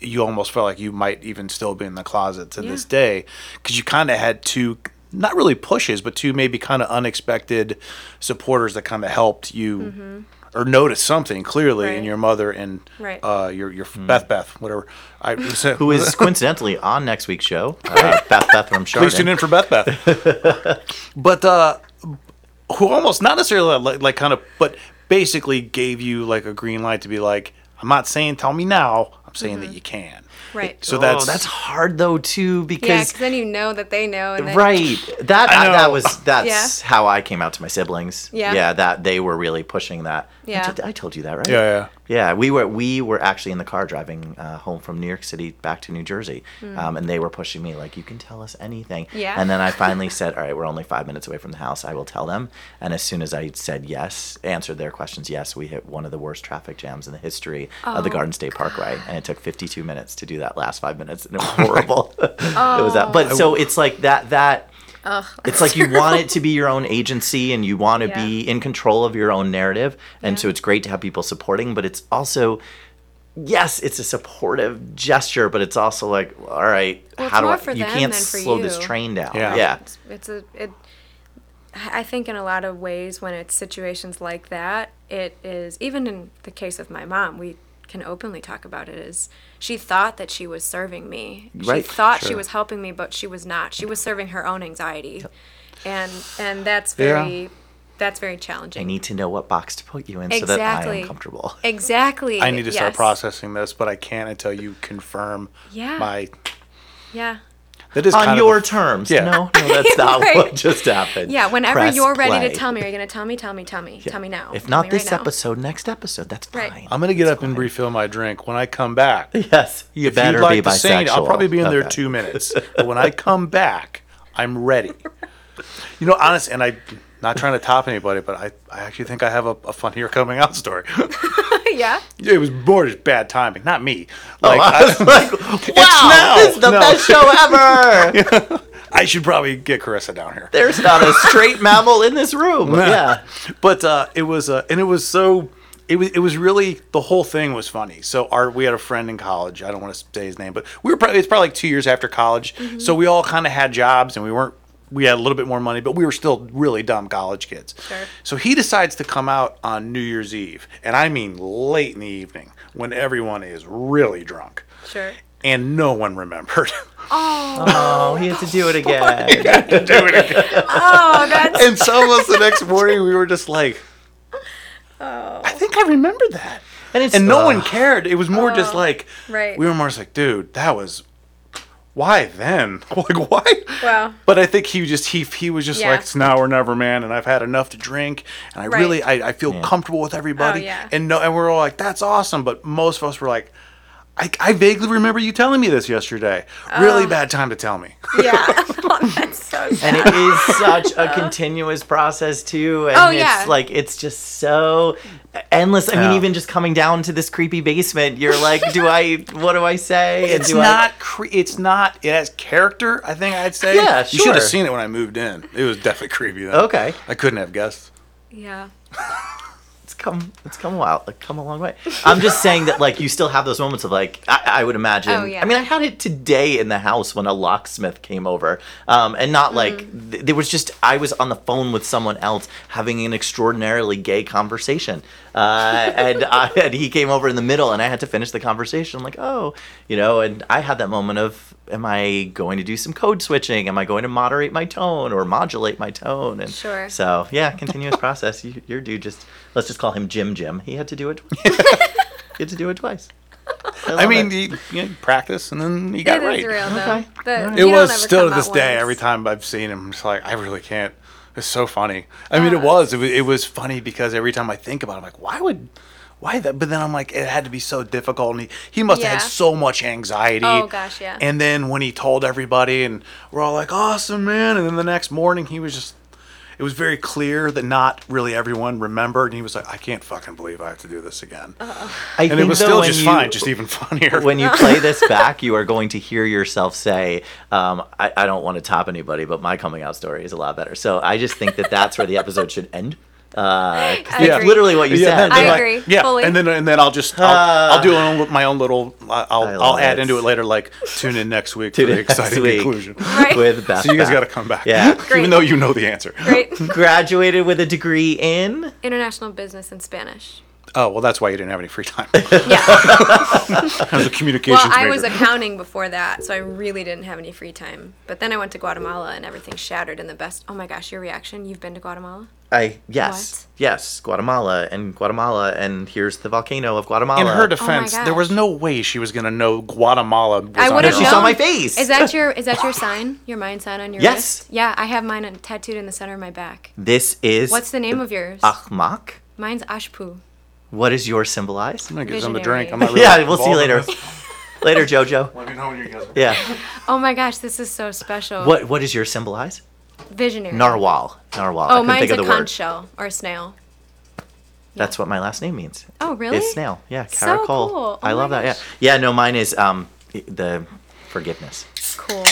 you almost felt like you might even still be in the closet to this day because you kind of had two, not really pushes, but two maybe kind of unexpected supporters that kind of helped you mm-hmm. Or noticed something clearly in Mm-hmm. Your mother and Right. uh, your your Beth Beth whatever. I [laughs] Who is [laughs] coincidentally on next week's show? Uh, Beth Beth from Please tune in for Beth Beth. [laughs] but uh, who almost not necessarily like, like kind of, but basically gave you like a green light to be like, I'm not saying tell me now. I'm saying that you can. Right. So oh, that's that's hard though too yeah, because because then you know that they know, and then right that I I- that was that's how I came out to my siblings. Yeah. Yeah, that they were really pushing that. I Yeah. t- I told you that, right? yeah, yeah. Yeah, we were we were actually in the car driving uh, home from New York City back to New Jersey, um, and they were pushing me like, "You can tell us anything." Yeah. And then I finally [laughs] said, "All right, we're only five minutes away from the house. I will tell them." And as soon as I said yes, answered their questions, yes, we hit one of the worst traffic jams in the history of the Oh, Garden State Parkway, and it took 52 minutes to do that last five minutes, and it was horrible. [laughs] it was that, but so it's like that that. Ugh. It's like you want it to be your own agency and you want to Yeah. be in control of your own narrative. And Yeah. so it's great to have people supporting, but it's also yes, it's a supportive gesture, but it's also like, all right, Well, how do I? you can't than for slow this train down. Yeah. yeah. It's, it's a it. I think in a lot of ways, when it's situations like that, it is even in the case of my mom, we can openly talk about it. Is she thought that she was serving me? Right, She thought she was helping me, but she was not. She was serving her own anxiety, and and that's Yeah. very that's very challenging. I need to know what box to put you in so that I Exactly. am comfortable. [laughs] Exactly. I need to start processing this, but I can't until you confirm Yeah. my. Yeah. That is On your a- terms. Yeah. No, no, that's not [laughs] Right. what just happened. Yeah. Whenever Press you're ready play. to tell me, are you gonna tell me? Tell me. Tell me. Tell me now. If Tell not this right now. episode, next episode. That's Right. fine. I'm gonna get up and refill my drink when I come back. [laughs] yes, you if better you'd like be to sing. I'll probably be in there Okay. two minutes. But when I come [laughs] back, I'm ready. You know, honest, and I, not trying to top anybody, but I, I actually think I have a, a funnier coming out story. Yeah. it was more just bad timing, not me. Oh, Like, I was like, [laughs] wow, now. this is the No. best show ever. [laughs] I should probably get Carissa down here. There's not a straight mammal in this room. [laughs] Yeah. but uh, it was uh, and it was so it was it was really the whole thing was funny. So our we had a friend in college. I don't want to say his name, but we were probably it's probably like two years after college. So we all kind of had jobs and we weren't. We had a little bit more money, but we were still really dumb college kids. Sure. So he decides to come out on New Year's Eve, and I mean late in the evening when everyone is really drunk, Sure. and no one remembered. [laughs] Oh. oh, he had to do it [laughs] again. Do it again. Oh, that's and so of us the next morning we were just like, oh. I think I remember that. And it's and no Ugh. one cared. It was more just oh. like right. we were more just like, dude, that was why then? [laughs] Like why? Wow. But I think he just he he was just Yeah. like it's now or never, man. And I've had enough to drink, and I Right. really I, I feel comfortable with everybody. Oh, yeah. And no, and we're all like, that's awesome. But most of us were like. I, I vaguely remember you telling me this yesterday. Really Oh. bad time to tell me. Yeah. [laughs] [laughs] Oh, that's so sad. and it is such a [laughs] continuous process too and Oh, it's yeah. like it's just so endless i mean even just coming down to this creepy basement you're like do i what do i say It's do I- not. Cre- it's not. It has character. I think I'd say. Yeah, sure. You should have seen it when I moved in. It was definitely creepy. Then. okay I couldn't have guessed. yeah. Come it's come a while like come a long way i'm just saying that like you still have those moments of like i, I would imagine Oh, yeah. i mean i had it today in the house when a locksmith came over um, and not like Mm-hmm. th- there was just i was on the phone with someone else having an extraordinarily gay conversation uh, and, I, and he came over in the middle and i had to finish the conversation i'm like oh you know and i had that moment of am i going to do some code switching am i going to moderate my tone or modulate my tone and Sure. so yeah continuous process you, your dude just let's just call him jim jim he had to do it [laughs] he had to do it twice I love mean, it. you, you know, practice and then he got It right. is real though. Okay. The- It was still to this out day. Every time I've seen him, I'm just like, I really can't. It's so funny. I mean, it was. It was. It was funny because every time I think about it, I'm like, why would, why that? But then I'm like, it had to be so difficult, and he, he must have had so much anxiety. Oh, gosh, yeah. And then when he told everybody, and we're all like, awesome, man. And then the next morning, he was just. It was very clear that not really everyone remembered, and he was like, "I can't fucking believe I have to do this again." Uh, I and it was though still just you- fine, just even [laughs] funnier. when you play [laughs] this back, you are going to hear yourself say, um, I, I don't want to top anybody, but my coming out story is a lot better. So I just think that that's where the episode should end. Uh, 'cause I that's agree. literally what you Yeah, said. I like, agree, Yeah, fully. and then and then I'll just I'll, I'll do an, my own little I'll I I'll add it. into it later. Like tune in next week Tune for the exciting week. conclusion. Right. with Beth. So you guys got to come back. Yeah. [laughs] Great. even though you know the answer. Great. [laughs] Graduated with a degree in. International business and Spanish. Oh well, that's why you didn't have any free time. Yeah. [laughs] I was a communications well, I major. was accounting before that, so I really didn't have any free time. But then I went to Guatemala and everything shattered in the best. Oh my gosh, your reaction? You've been to Guatemala? I yes, yes, Guatemala and Guatemala, and here's the volcano of Guatemala. In her oh defense, there was no way she was gonna know Guatemala. Was I would her have She own. saw my face. Is that your is that your sign? Your mind sign on your Yes. wrist? Yeah, I have mine uh, tattooed in the center of my back. This is What's the name of yours? Achmak. Mine's Ashpu. What is does yours symbolize? I'm gonna get some to Visionary. drink. I'm not [laughs] really yeah, we'll see you later. later, Jojo. [laughs] Let me know when you guys. Are. Yeah. [laughs] Oh my gosh, this is so special. What What does yours symbolize? Visionary. Narwhal. Narwhal. Oh, couldn't mine's think a of the conch word. shell or a snail. That's what my last name means. Oh, really? It's snail. Yeah, So caracol. cool. Oh I my love that. Yeah. gosh. Yeah. No, mine is um the forgiveness. Cool.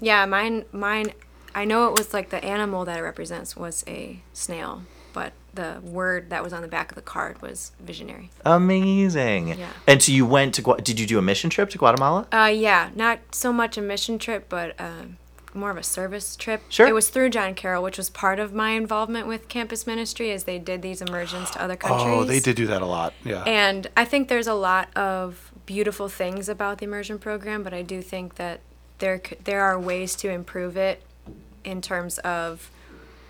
Yeah, mine mine I know it was like the animal that it represents was a snail, but the word that was on the back of the card was visionary. Amazing. Yeah. And so you went to Gua- did you do a mission trip to Guatemala? Uh, yeah, not so much a mission trip, but uh, more of a service trip. Sure. It was through John Carroll, which was part of my involvement with campus ministry, as they did these immersions to other countries. Oh, they did do that a lot. Yeah. And I think there's a lot of beautiful things about the immersion program, but I do think that there there are ways to improve it in terms of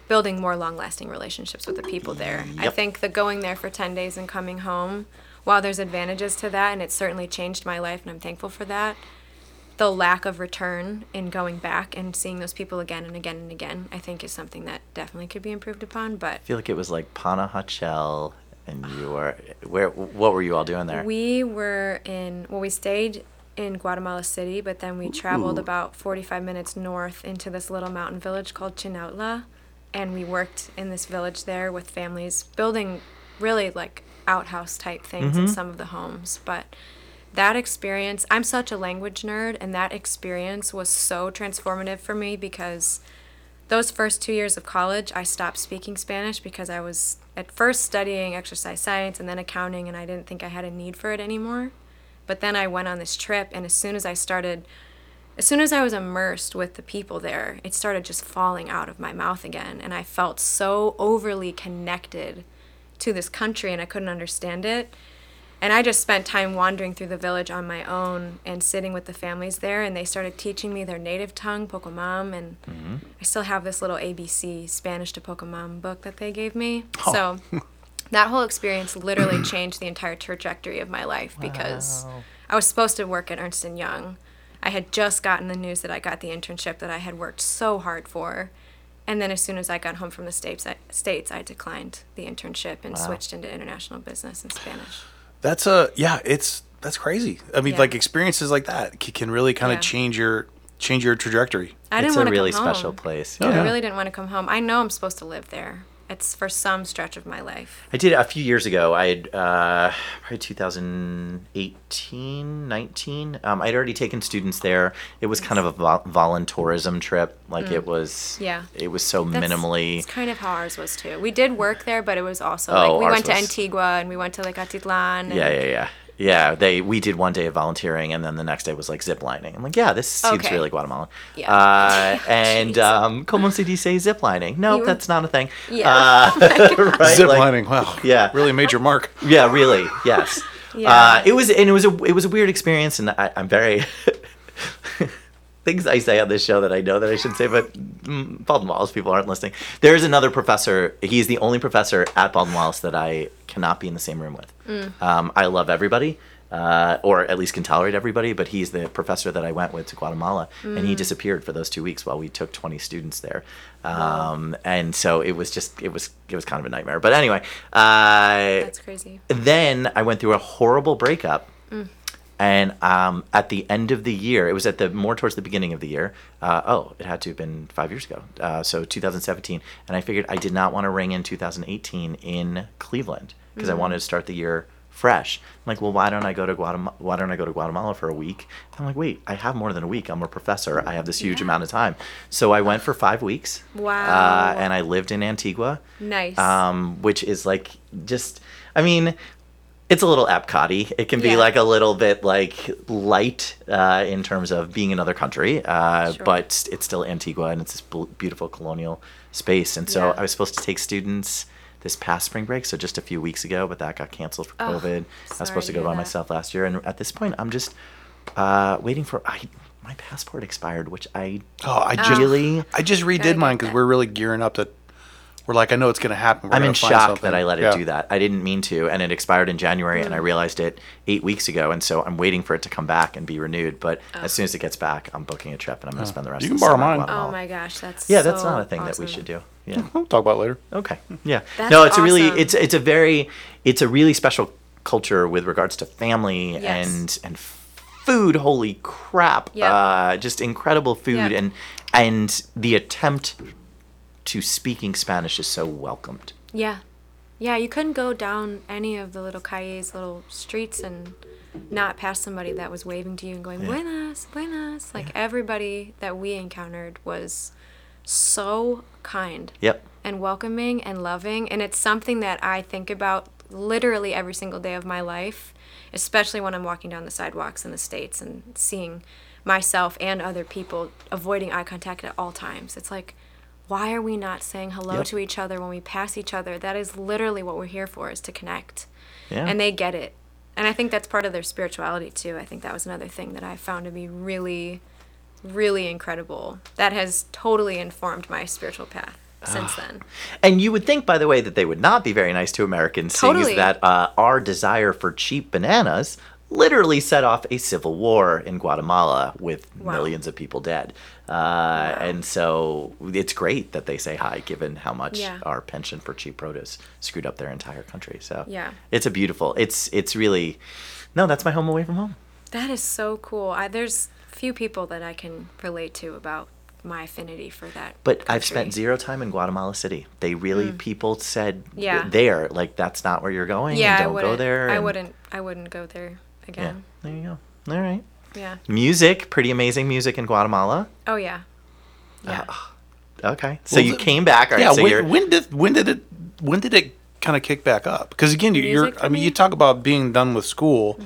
building more long-lasting relationships with the people there. Yep. I think the going there for 10 days and coming home, while there's advantages to that and it certainly changed my life and I'm thankful for that, the lack of return in going back and seeing those people again and again and again, I think is something that definitely could be improved upon, but I feel like it was like Panajachel and you were where what were you all doing there? We were in, well, we stayed in Guatemala City, but then we traveled about 45 minutes north into this little mountain village called Chinautla. And we worked in this village there with families, building really like outhouse type things in mm-hmm. some of the homes. But that experience, I'm such a language nerd, and that experience was so transformative for me because those first two years of college, I stopped speaking Spanish because I was at first studying exercise science and then accounting, and I didn't think I had a need for it anymore. But then I went on this trip, and as soon as I started, as soon as I was immersed with the people there, it started just falling out of my mouth again. And I felt so overly connected to this country, and I couldn't understand it. And I just spent time wandering through the village on my own and sitting with the families there. And they started teaching me their native tongue, Pocomam. And mm-hmm. I still have this little ABC Spanish to Pocomam book that they gave me. So that whole experience literally [clears throat] changed the entire trajectory of my life because I was supposed to work at Ernst and Young. I had just gotten the news that I got the internship that I had worked so hard for. And then as soon as I got home from the States, I, States, I declined the internship and Wow. switched into international business and Spanish. That's a yeah. It's that's crazy. I mean, Yeah. like experiences like that c- can really kind of Yeah. change your change your trajectory. I didn't it's a want to really come home. special place. Oh, I really didn't want to come home. I know I'm supposed to live there. It's for some stretch of my life. I did a few years ago. I had uh, probably 2018, 19. Um, I'd already taken students there. It was kind of a vol- voluntourism trip. Like it was. Mm. Yeah. It was so That's- minimally. It's kind of how ours was too. We did work there, but it was also Oh, like we went to Antigua and we went to like Atitlan. And Yeah, yeah, yeah. Yeah, they we did one day of volunteering, and then the next day was like ziplining. I'm like, yeah, this seems Okay. really Guatemalan. Yeah. Uh, [laughs] and Jeez. um, como se dice zip lining? No, You were- that's not a thing. Yeah. Uh, [laughs] [laughs] right? Zip Like- Wow. Yeah. Really made your mark. Yeah, really. Yes. Yeah. Uh, it was, and it was a, it was a weird experience, and I, I'm very things I say on this show that I know that I should say, but mm, Baldwin Wallace people aren't listening. There is another professor. He's the only professor at Baldwin Wallace that I cannot be in the same room with. Mm. Um, I love everybody. Uh, or at least can tolerate everybody, but he's the professor that I went with to Guatemala, and Mm. he disappeared for those two weeks while we took 20 students there, um, and so it was just it was it was kind of a nightmare. But anyway, uh, That's crazy. then I went through a horrible breakup. Mm. And um, at the end of the year, it was at the more towards the beginning of the year. Uh, oh, it had to have been five years ago. Uh, so 2017, and I figured I did not want to ring in 2018 in Cleveland because I Mm. wanted to start the year fresh. I'm like, well, why don't I go to Guatemala? Why don't I go to Guatemala for a week? I'm like, wait, I have more than a week. I'm a professor. I have this huge Yeah. amount of time. So I went for five weeks. Wow. Uh, and I lived in Antigua Nice. um, which is like just, I mean, it's a little Epcot-y. It can be Yeah. like a little bit like light uh, in terms of being another country, uh, Sure. but it's still Antigua and it's this bl- beautiful colonial space. And so Yeah. I was supposed to take students this past spring break, so just a few weeks ago, but that got canceled for Oh, COVID. I was supposed to to go hear by that. myself last year, and at this point, I'm just uh, waiting for I. My passport expired, which I Oh, I just really. I just redid mine because we're really gearing up to. We're like, I know it's gonna happen. We're I'm in shock something. that I let it Yeah. do that. I didn't mean to, and it expired in January, Mm. and I realized it eight weeks ago, and so I'm waiting for it to come back and be renewed. But as soon as it gets back, I'm booking a trip, and I'm going to spend the rest. You of can the borrow mine. Guatemala. oh my gosh, that's Yeah, that's so not a thing that we should do. [laughs] Yeah. We'll talk about it later. Okay. [laughs] Yeah. That's no, it's a really it's it's a very it's a really special culture with regards to family Yes. and and food. Holy crap! Yep. Uh, just incredible food Yep. and and the attempt to speaking Spanish is so welcomed. Yeah. Yeah, you couldn't go down any of the little calles, little streets, and not pass somebody that was waving to you and going, Buenas, buenas. Like everybody that we encountered was so kind Yep. and welcoming and loving. And it's something that I think about literally every single day of my life, especially when I'm walking down the sidewalks in the States and seeing myself and other people avoiding eye contact at all times. It's like, why are we not saying hello Yep. to each other when we pass each other? That is literally what we're here for, is to connect. Yeah. And they get it. And I think that's part of their spirituality too. I think that was another thing that I found to be really, really incredible. That has totally informed my spiritual path since then. And you would think, by the way, that they would not be very nice to Americans, seeing as Totally. that uh, our desire for cheap bananas literally set off a civil war in Guatemala with Wow. millions of people dead. Uh, And so it's great that they say hi, given how much Yeah. our penchant for cheap produce screwed up their entire country. So Yeah. it's a beautiful. It's it's really, no, that's my home away from home. That is so cool. I, there's few people that I can relate to about my affinity for that. But I've spent zero time in Guatemala City. They really people said Mm. Yeah. there like that's not where you're going. Yeah, and don't go there. I wouldn't. I wouldn't go there again. Yeah, again. there you go. All right. Yeah. Music, pretty amazing music in Guatemala. Oh yeah. Yeah. Okay, so Well, you the- came back. All right, yeah. so when, when did when did it when did it kind of kick back up? Because again, you- you're. Music for I mean, you me? Mm-hmm. talk about being done with school,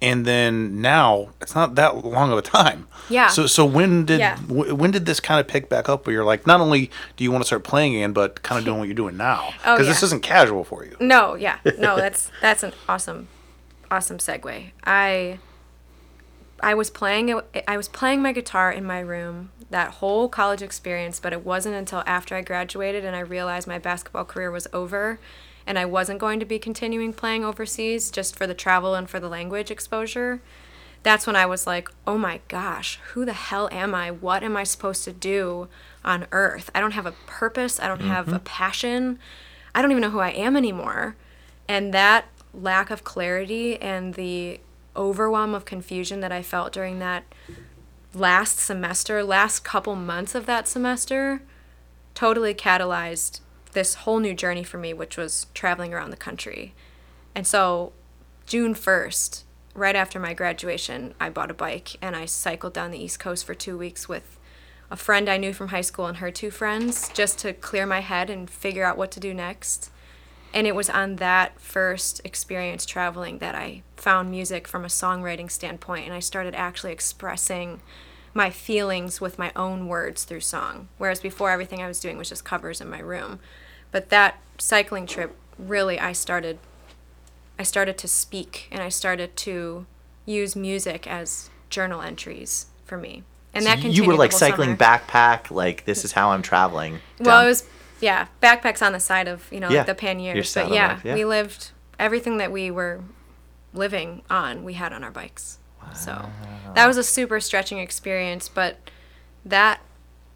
and then now it's not that long of a time. Yeah. So so when did Yeah. w- when did this kind of pick back up? Where you're like, not only do you want to start playing again, but kind of doing what you're doing now. [laughs] Oh, Because this isn't casual for you. No, yeah. No, [laughs] that's that's an awesome awesome segue. I I was playing I was playing my guitar in my room that whole college experience, but it wasn't until after I graduated and I realized my basketball career was over and I wasn't going to be continuing playing overseas just for the travel and for the language exposure. That's when I was like, "Oh my gosh, who the hell am I? What am I supposed to do on earth? I don't have a purpose, I don't have a mm-hmm. passion. I don't even know who I am anymore." And that lack of clarity and the overwhelm of confusion that I felt during that last semester, last couple months of that semester, totally catalyzed this whole new journey for me, which was traveling around the country. And so, June 1st, right after my graduation, I bought a bike and I cycled down the East Coast for two weeks with a friend I knew from high school and her two friends just to clear my head and figure out what to do next. And it was on that first experience traveling that I found music from a songwriting standpoint and I started actually expressing my feelings with my own words through song. Whereas before everything I was doing was just covers in my room. But that cycling trip really I started I started to speak and I started to use music as journal entries for me. And that you were like cycling summer. backpack, like this is how I'm traveling. Well, down- it was yeah, backpacks on the side of you know Yeah, like the panniers. But yeah, yeah. we lived everything that we were living on. We had on our bikes. wow. So that was a super stretching experience. But that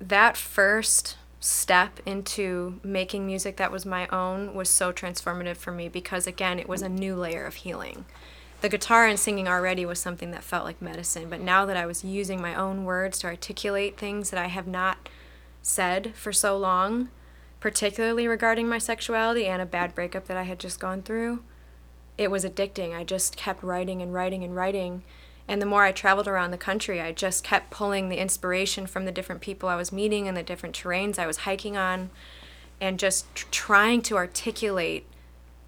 that first step into making music that was my own was so transformative for me because again it was a new layer of healing the guitar and singing already was something that felt like medicine but now that i was using my own words to articulate things that i have not said for so long particularly regarding my sexuality and a bad breakup that i had just gone through it was addicting i just kept writing and writing and writing and the more I traveled around the country, I just kept pulling the inspiration from the different people I was meeting and the different terrains I was hiking on, and just tr- trying to articulate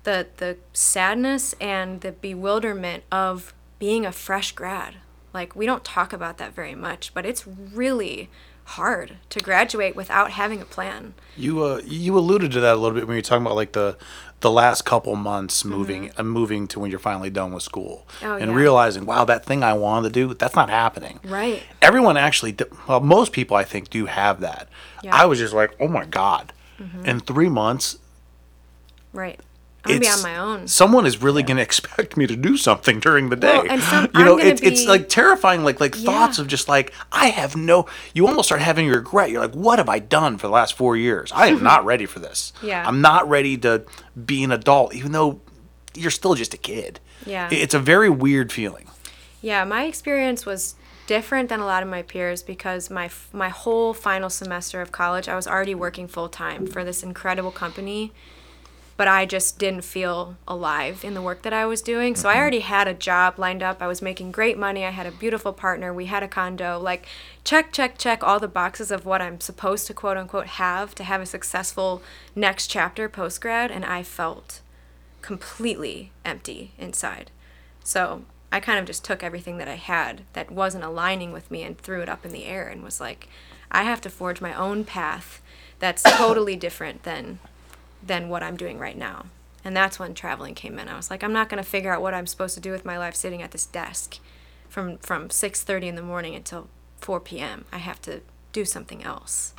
the the sadness and the bewilderment of being a fresh grad. Like we don't talk about that very much, but it's really hard to graduate without having a plan. You uh you alluded to that a little bit when you were talking about like the the last couple months moving and moving to when you're finally done with school Mm-hmm. Oh, and yeah. realizing wow that thing I wanted to do that's not happening. Right. Everyone actually well most people I think do have that. Yeah. Mm-hmm. I was just like oh my god. In 3 months Right. I'm gonna be it's on my own. Someone is really going to expect me to do something during the day. Well, and some- you know, I'm gonna it's it's like terrifying. Like like Yeah. thoughts of just like I have no. You almost start having regret. You're like, what have I done for the last four years? I am not [laughs] ready for this. Yeah. I'm not ready to be an adult, even though you're still just a kid. Yeah. It's a very weird feeling. Yeah, my experience was different than a lot of my peers because my my whole final semester of college, I was already working full time for this incredible company, but I just didn't feel alive in the work that I was doing. So I mm-hmm. already had a job lined up. I was making great money. I had a beautiful partner. We had a condo. Like, check, check, check all the boxes of what I'm supposed to quote unquote have to have a successful next chapter post grad. And I felt completely empty inside. So I kind of just took everything that I had that wasn't aligning with me and threw it up in the air and was like, I have to forge my own path that's [coughs] totally different than than what I'm doing right now. And that's when traveling came in. I was like, I'm not going to figure out what I'm supposed to do with my life sitting at this desk from from 6:30 in the morning until 4 p.m. I have to do something else.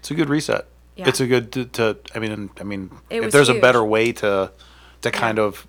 It's a good reset. Yeah. It's a good to, to I mean I mean It if there's a better way to to kind of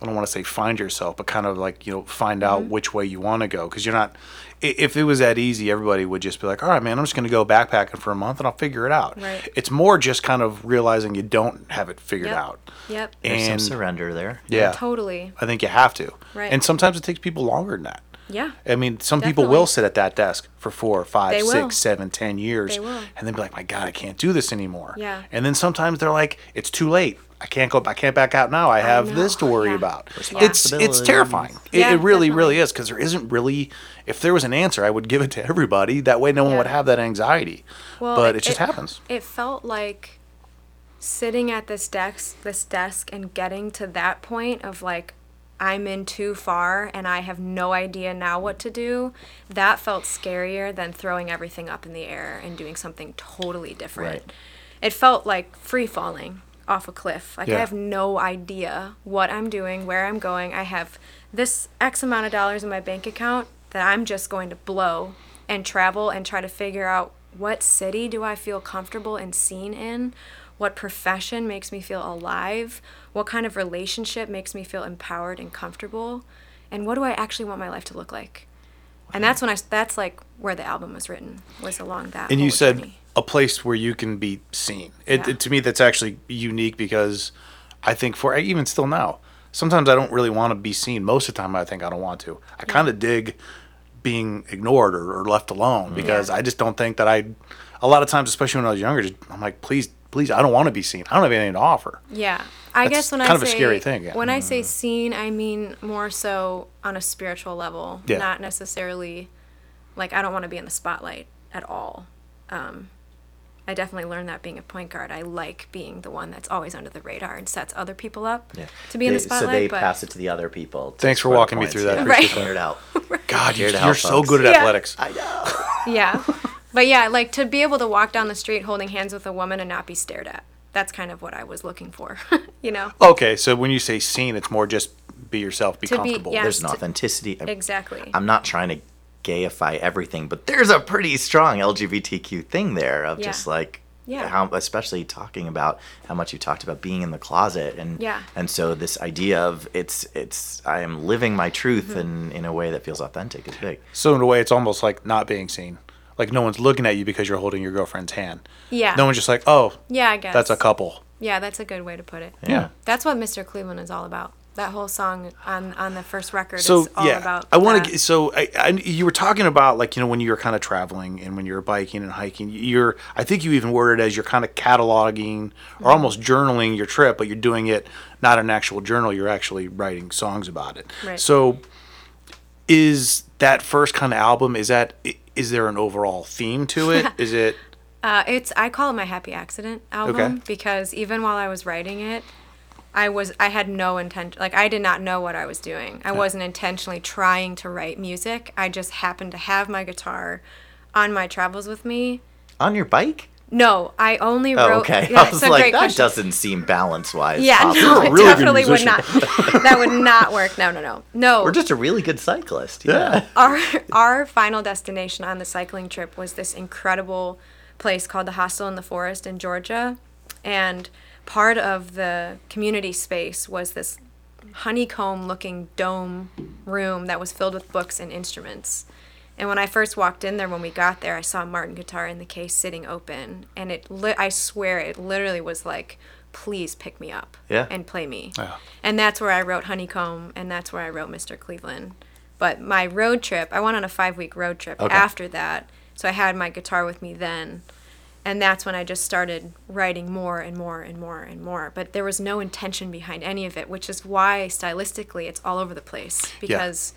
I don't want to say find yourself, but kind of like you know find out Mm-hmm. which way you want to go because you're not. If it was that easy, everybody would just be like, "All right, man, I'm just going to go backpacking for a month and I'll figure it out." Right. It's more just kind of realizing you don't have it figured Yep. out. Yep. There's some And surrender there. yeah, Totally. I think you have to. Right. And sometimes it takes people longer than that. Yeah. I mean, some people will sit at that desk for four, five, They six, will. seven, ten years, They will. and then be like, "My God, I can't do this anymore." Yeah. And then sometimes they're like, "It's too late. I can't go. I can't back out now. I have this to worry Yeah. about." It's it's terrifying. It, Yeah, it really, definitely. really is because there isn't really. If there was an answer, I would give it to everybody. That way, no one would have that anxiety. Well, but it, just it- happens. It felt like sitting at this desk, this desk, and getting to that point of like, I'm in too far and I have no idea now what to do. That felt scarier than throwing everything up in the air and doing something totally different. Right. It felt like free falling off a cliff. Like Yeah. I have no idea what I'm doing, where I'm going. I have this X amount of dollars in my bank account that I'm just going to blow and travel and try to figure out what city do I feel comfortable and seen in? What profession makes me feel alive? What kind of relationship makes me feel empowered and comfortable? And what do I actually want my life to look like? And that's when I that's like where the album was written was along that. and you said journey. A place where you can be seen. It, Yeah. it- to me, that's actually unique because I think for even still now, sometimes I don't really want to be seen. Most of the time, I think I don't want to. I kind of dig being ignored or, or left alone because Yeah. I just don't think that I. A lot of times, especially when I was younger, just, I'm like, please, please, I don't want to be seen. I don't have anything to offer. Yeah. I That's guess when kind I of a say scary thing, yeah. when I say seen, I mean more so on a spiritual level, Yeah. not necessarily like I don't want to be in the spotlight at all. Um, I definitely learned that being a point guard. I like being the one that's always under the radar and sets other people up Yeah. to be in the They- spotlight. So they but pass it to the other people. Thanks for score the walking me through that. Yeah. Appreciate Right. Clear it out. [laughs] God, Here you're, you're so good at Yeah. athletics. I know. [laughs] yeah. But yeah, like to be able to walk down the street holding hands with a woman and not be stared at. That's kind of what I was looking for, [laughs] you know? Okay, so when you say seen, it's more just be yourself, be To be- comfortable. There's an to- authenticity. Exactly. I'm not trying to gayify everything, but there's a pretty strong LGBTQ thing there of Yeah. just like Yeah. how especially talking about how much you talked about being in the closet and Yeah. and so this idea of it's it's I am living my truth Mm-hmm. and in a way that feels authentic is big. So in a way, it's almost like not being seen. Like no one's looking at you because you're holding your girlfriend's hand. Yeah. No one's just like, oh, yeah, I guess. that's a couple. Yeah, that's a good way to put it. Yeah. That's what Mr. Cleveland is all about. That whole song on on the first record So is all yeah, about. I want to. So I, I, you were talking about like you know when you were kind of traveling and when you're biking and hiking, you're. I think you even worded as you're kind of cataloging Mm-hmm. or almost journaling your trip, but you're doing it not an actual journal. You're actually writing songs about it. Right. So is that first kind of album? Is that is there an overall theme to it? [laughs] is it? Uh, it's I call it my happy accident album Okay. because even while I was writing it, I was I had no intention like I did not know what I was doing. I wasn't intentionally trying to write music. I just happened to have my guitar on my travels with me. On your bike? No, I only Oh, wrote. okay. Yeah, I was like, that question. doesn't seem balance wise. Yeah, [laughs] You're no, it really definitely would not. [laughs] that would not work. No, no, no, no. We're just a really good cyclist. Yeah. [laughs] our our final destination on the cycling trip was this incredible place called the Hostel in the Forest in Georgia, and part of the community space was this honeycomb-looking dome room that was filled with books and instruments. And when I first walked in there, when we got there, I saw a Martin guitar in the case sitting open, and it li- I swear it literally was like, "Please pick me up Yeah. and play me." Yeah. And that's where I wrote Honeycomb, and that's where I wrote Mr. Cleveland. But my road trip, I went on a five week road trip Okay. after that. So I had my guitar with me then. And that's when I just started writing more and more and more and more. But there was no intention behind any of it, which is why stylistically it's all over the place because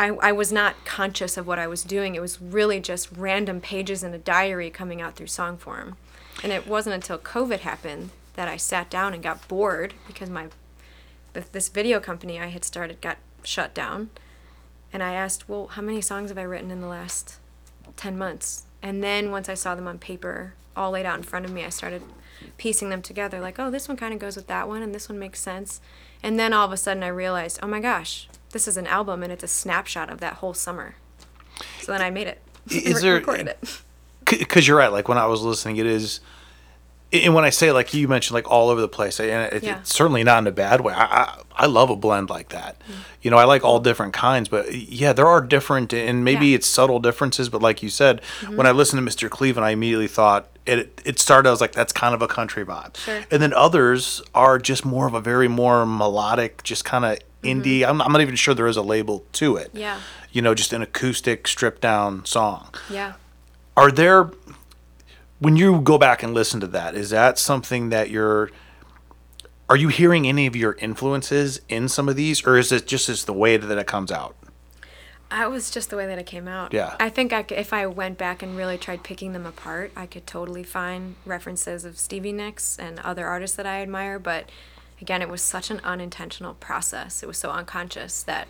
I, I was not conscious of what I was doing. It was really just random pages in a diary coming out through song form. And it wasn't until COVID happened that I sat down and got bored because my this video company I had started got shut down. And I asked, well, how many songs have I written in the last 10 months? And then once I saw them on paper, all laid out in front of me, I started piecing them together like, oh, this one kind of goes with that one, and this one makes sense. And then all of a sudden I realized, oh my gosh, this is an album and it's a snapshot of that whole summer. So then I made it. Is [laughs] there- recorded it. because you're right. Like when I was listening, it is, and when I say like you mentioned, like all over the place, and it, Yeah. it's certainly not in a bad way. I, I I love a blend like that. Mm. You know, I like all different kinds, but yeah, there are different, and maybe Yeah. it's subtle differences. But like you said, when I listened to Mr. Cleveland, I immediately thought it. It started. I was like, that's kind of a country vibe. Sure. And then others are just more of a very more melodic, just kind of indie. I'm, I'm not even sure there is a label to it. Yeah. You know, just an acoustic, stripped down song Yeah. are there when you go back and listen to that is that something that you're are you hearing any of your influences in some of these or is it just as the way that it comes out I was just the way that it came out. Yeah. I think I could, if I went back and really tried picking them apart, I could totally find references of Stevie Nicks and other artists that I admire. But again, it was such an unintentional process. It was so unconscious that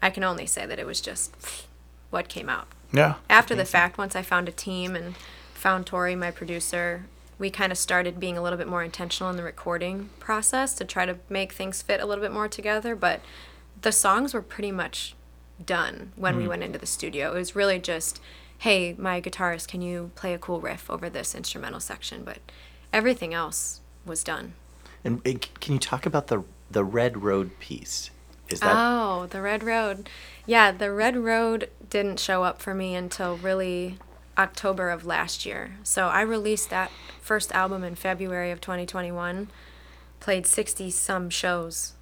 I can only say that it was just what came out. yeah After the fact, once I found a team and found Tori, my producer, we kind of started being a little bit more intentional in the recording process to try to make things fit a little bit more together. But the songs were pretty much done when we mm. went into the studio. It was really just, hey, my guitarist, can you play a cool riff over this instrumental section? But everything else was done. And can you talk about the the Red Road piece? Is that Oh, the Red Road. Yeah, the Red Road didn't show up for me until really October of last year. So I released that first album in February of 2021, played 60 some shows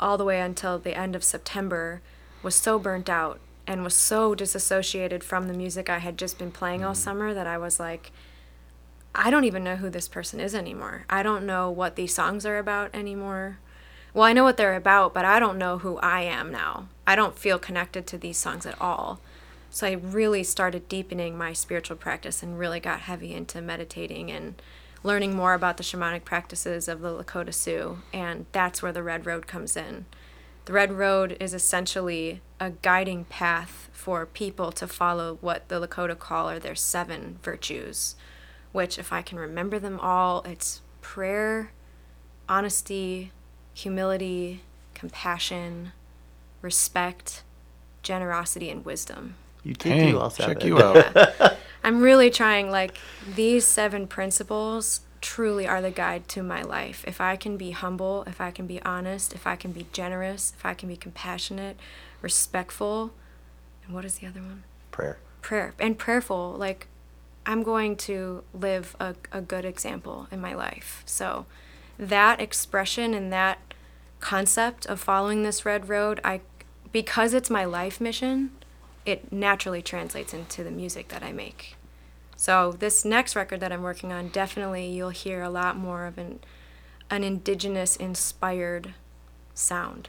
all the way until the end of September, was so burnt out and was so disassociated from the music I had just been playing all mm-hmm. summer that I was like, I don't even know who this person is anymore. I don't know what these songs are about anymore. Well, I know what they're about, but I don't know who I am now. I don't feel connected to these songs at all. So I really started deepening my spiritual practice and really got heavy into meditating and learning more about the shamanic practices of the Lakota Sioux. And that's where the Red Road comes in. The Red Road is essentially a guiding path for people to follow what the Lakota call are their seven virtues, which, if I can remember them all, it's prayer, honesty, humility, compassion, respect, generosity, and wisdom. You did Dang, do all seven? check you out [laughs] I'm really trying, like, these seven principles truly are the guide to my life. If I can be humble, if I can be honest, if I can be generous, if I can be compassionate, respectful, and what is the other one? Prayer. prayer and prayerful like i'm going to live a, a good example in my life so that expression and that concept of following this red road i because it's my life mission it naturally translates into the music that i make so this next record that i'm working on definitely you'll hear a lot more of an an indigenous inspired sound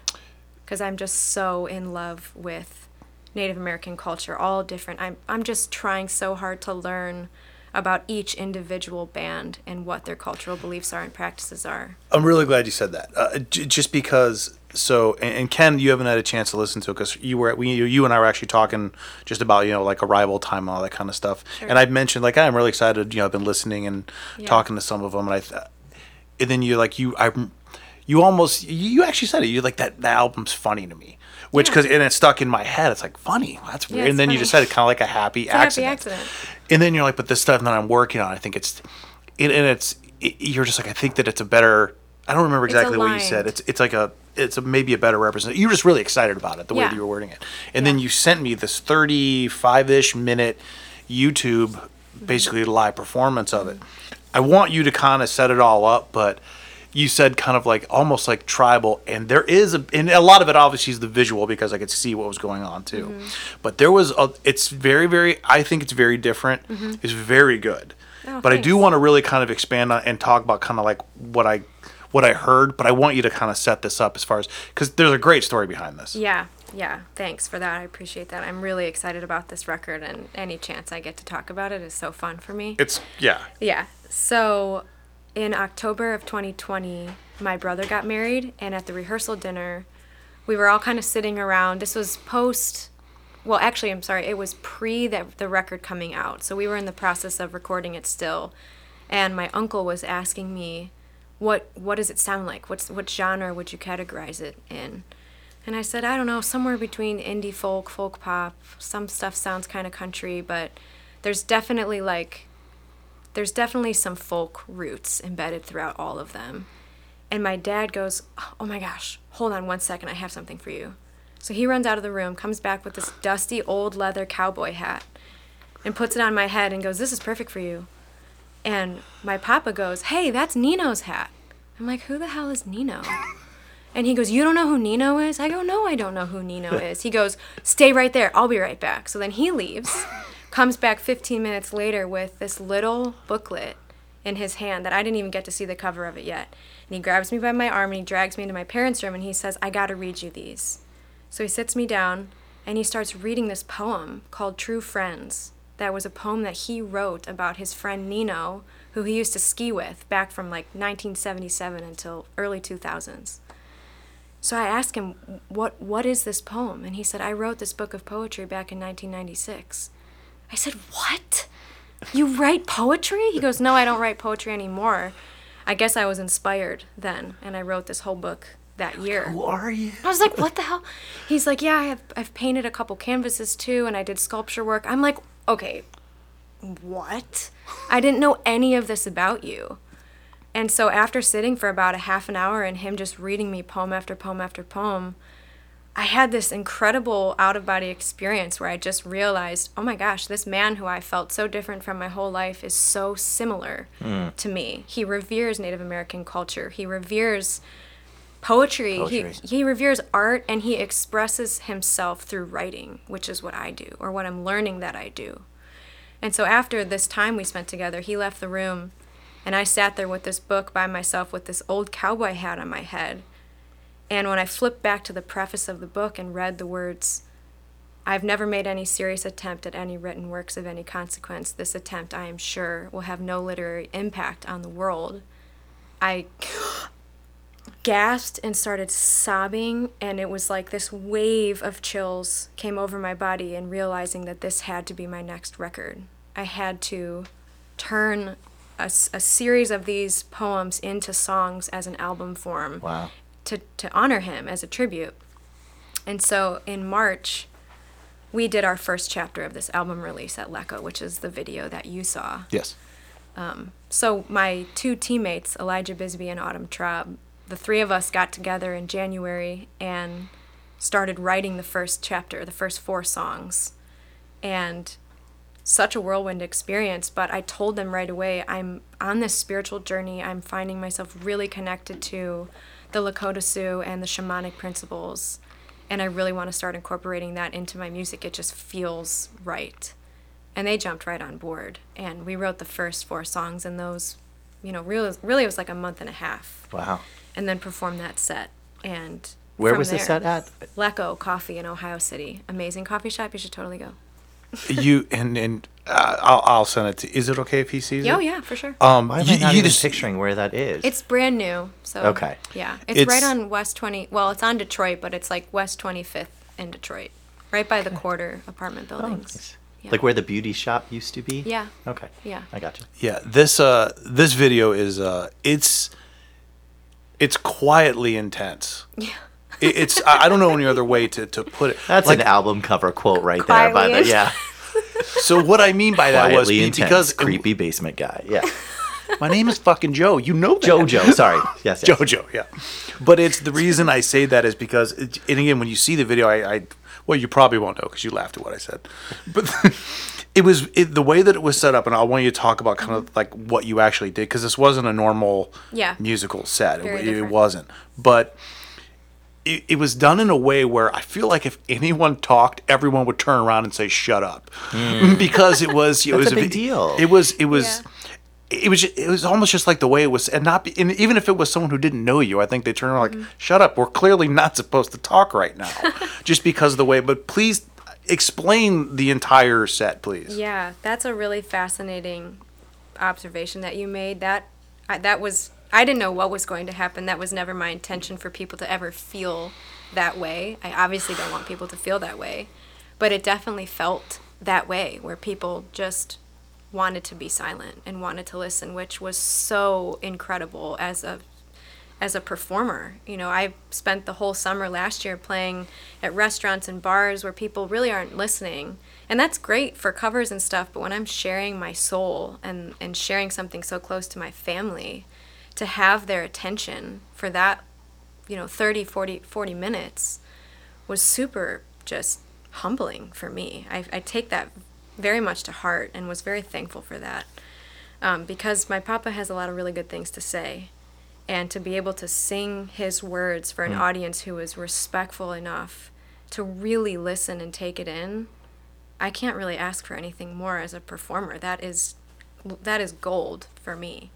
because I'm just so in love with Native American culture, all different. I'm I'm just trying so hard to learn about each individual band and what their cultural beliefs are and practices are. i'm really glad you said that uh, j- just because so and, and ken you haven't had a chance to listen to it because you were we you, you and i were actually talking just about you know like arrival time and all that kind of stuff Sure. and i've mentioned like i'm really excited you know i've been listening and Yeah. talking to some of them and i th- and then you're like you i you almost you actually said it You're like that that album's funny to me which Yeah. because and it stuck in my head it's like funny that's weird it's and then you funny. just said it kind of like a happy It's a happy accident accident. and then you're like but this stuff that i'm working on i think it's it, and it's it, you're just like i think that it's a better i don't remember exactly what you said. it's it's like a it's a, maybe a better representation. you're just really excited about it the way that you were wording it. And then you sent me this 35ish minute youtube basically live performance of it. I want you to kind of set it all up but you said kind of like almost like tribal and there is a and a lot of it obviously is the visual because i could see what was going on too. But there was a it's very very i think it's very different. It's very good. Oh, but I do want to really kind of expand on and talk about kind of like what I what I heard. But I want you to kind of set this up as far as because there's a great story behind this. Yeah, yeah. Thanks for that. I appreciate that. I'm really excited about this record, and any chance I get to talk about it is so fun for me. It's yeah. Yeah. So, in October of 2020, my brother got married, and at the rehearsal dinner, we were all kind of sitting around. This was post. Well, actually, I'm sorry. It was pre the, the record coming out. So we were in the process of recording it still, and my uncle was asking me, "What what does it sound like? What's what genre would you categorize it in?" And I said, I don't know, somewhere between indie folk, folk pop. Some stuff sounds kind of country, but there's definitely like there's definitely some folk roots embedded throughout all of them. And my dad goes, Oh my gosh, hold on one second, I have something for you. So he runs out of the room, comes back with this dusty old leather cowboy hat, and puts it on my head and goes, This is perfect for you. And my papa goes, Hey, that's Nino's hat. I'm like, Who the hell is Nino? And he goes, You don't know who Nino is? I go, No, I don't know who Nino [laughs] is. He goes, Stay right there. I'll be right back. So then he leaves, comes back 15 minutes later with this little booklet in his hand that I didn't even get to see the cover of it yet. And he grabs me by my arm and he drags me into my parents' room and he says, I got to read you these. So he sits me down and he starts reading this poem called True Friends. That was a poem that he wrote about his friend Nino, who he used to ski with back from like 1977 until early 2000s. So I asked him, "What what is this poem?" And he said, "I wrote this book of poetry back in 1996." I said, "What? You write poetry?" He goes, "No, I don't write poetry anymore. I guess I was inspired then, and I wrote this whole book that year." Who are you? I was like, "What the hell?" He's like, "Yeah, I have I've painted a couple canvases too, and I did sculpture work." I'm like, "Okay, what? I didn't know any of this about you." And so after sitting for about a half an hour and him just reading me poem after poem after poem, I had this incredible out of body experience where I just realized, oh my gosh, this man who I felt so different from my whole life is so similar hmm. to me. He reveres Native American culture. He reveres poetry. Poetry. He, he reveres art and he expresses himself through writing, which is what I do or what I'm learning that I do. And so after this time we spent together, he left the room and I sat there with this book by myself with this old cowboy hat on my head. And when I flipped back to the preface of the book and read the words, I've never made any serious attempt at any written works of any consequence. This attempt, I am sure, will have no literary impact on the world. I gasped and started sobbing, and it was like this wave of chills came over my body, and realizing that this had to be my next record. I had to turn a series of these poems into songs as an album form Wow. to, to honor him as a tribute. And so in March, we did our first chapter of this album release at Lecco, which is the video that you saw. Yes. Um, so my two teammates, Elijah Bisbee and Autumn Traub, the three of us got together in January and started writing the first chapter, the first four songs. And such a whirlwind experience, but I told them right away I'm on this spiritual journey. I'm finding myself really connected to the Lakota Sioux and the shamanic principles. And I really want to start incorporating that into my music. It just feels right. And they jumped right on board. And we wrote the first four songs, and those, you know, really, really it was like a month and a half. Wow. And then perform that set. And Where from was the there- set at? Lecco Coffee in Ohio City. Amazing coffee shop. You should totally go. [laughs] you and and uh, I'll I'll send it to. Is it okay if he sees Oh it? yeah, for sure. Um, Why am you, I not you even just- picturing where that is? It's brand new, so Okay. Yeah, it's, right on West Twenty. Well, it's on Detroit, but it's like West Twenty Fifth in Detroit, right by the quarter apartment Oh, buildings. nice. Yeah. Like where the beauty shop used to be? Yeah. Okay. Yeah. I got you. Yeah, this uh this video is uh it's it's quietly intense. Yeah. It, it's I I don't know any other way to, to put it. That's like, an album cover quote right there. By the yeah, [laughs] so what I mean by that was quietly be- intense, because creepy basement guy. Yeah, [laughs] my name is fucking Joe. You know that. JoJo. Sorry. [laughs] Yes. yes. JoJo, yeah. But it's the reason I say that is because, it, and again, when you see the video, I, I well, you probably won't know because you laughed at what I said. But it was it, the way that it was set up, and I want you to talk about kind of like what you actually did because this wasn't a normal Yeah. musical set. It, Very it different. wasn't, but. It, it was done in a way where I feel like if anyone talked, everyone would turn around and say "shut up," [laughs] because it was. It [laughs] was a big deal. It was. It was. Yeah. it was it was almost just like the way it was and not be, and even if it was someone who didn't know you i think they turn around Mm-hmm. like shut up we're clearly not supposed to talk right now [laughs] just because of the way but please explain the entire set please Yeah, that's a really fascinating observation that you made. That I, that was I didn't know what was going to happen. That was never my intention for people to ever feel that way. I obviously don't want people to feel that way, but it definitely felt that way where people just wanted to be silent and wanted to listen, which was so incredible as a as a performer. You know, I spent the whole summer last year playing at restaurants and bars where people really aren't listening. And that's great for covers and stuff, but when I'm sharing my soul and, and sharing something so close to my family, to have their attention for that, you know, 30, 40, 40 minutes was super just humbling for me. I, I take that very much to heart and was very thankful for that um, because my papa has a lot of really good things to say and to be able to sing his words for an audience who is respectful enough to really listen and take it in i can't really ask for anything more as a performer. That is that is gold for me.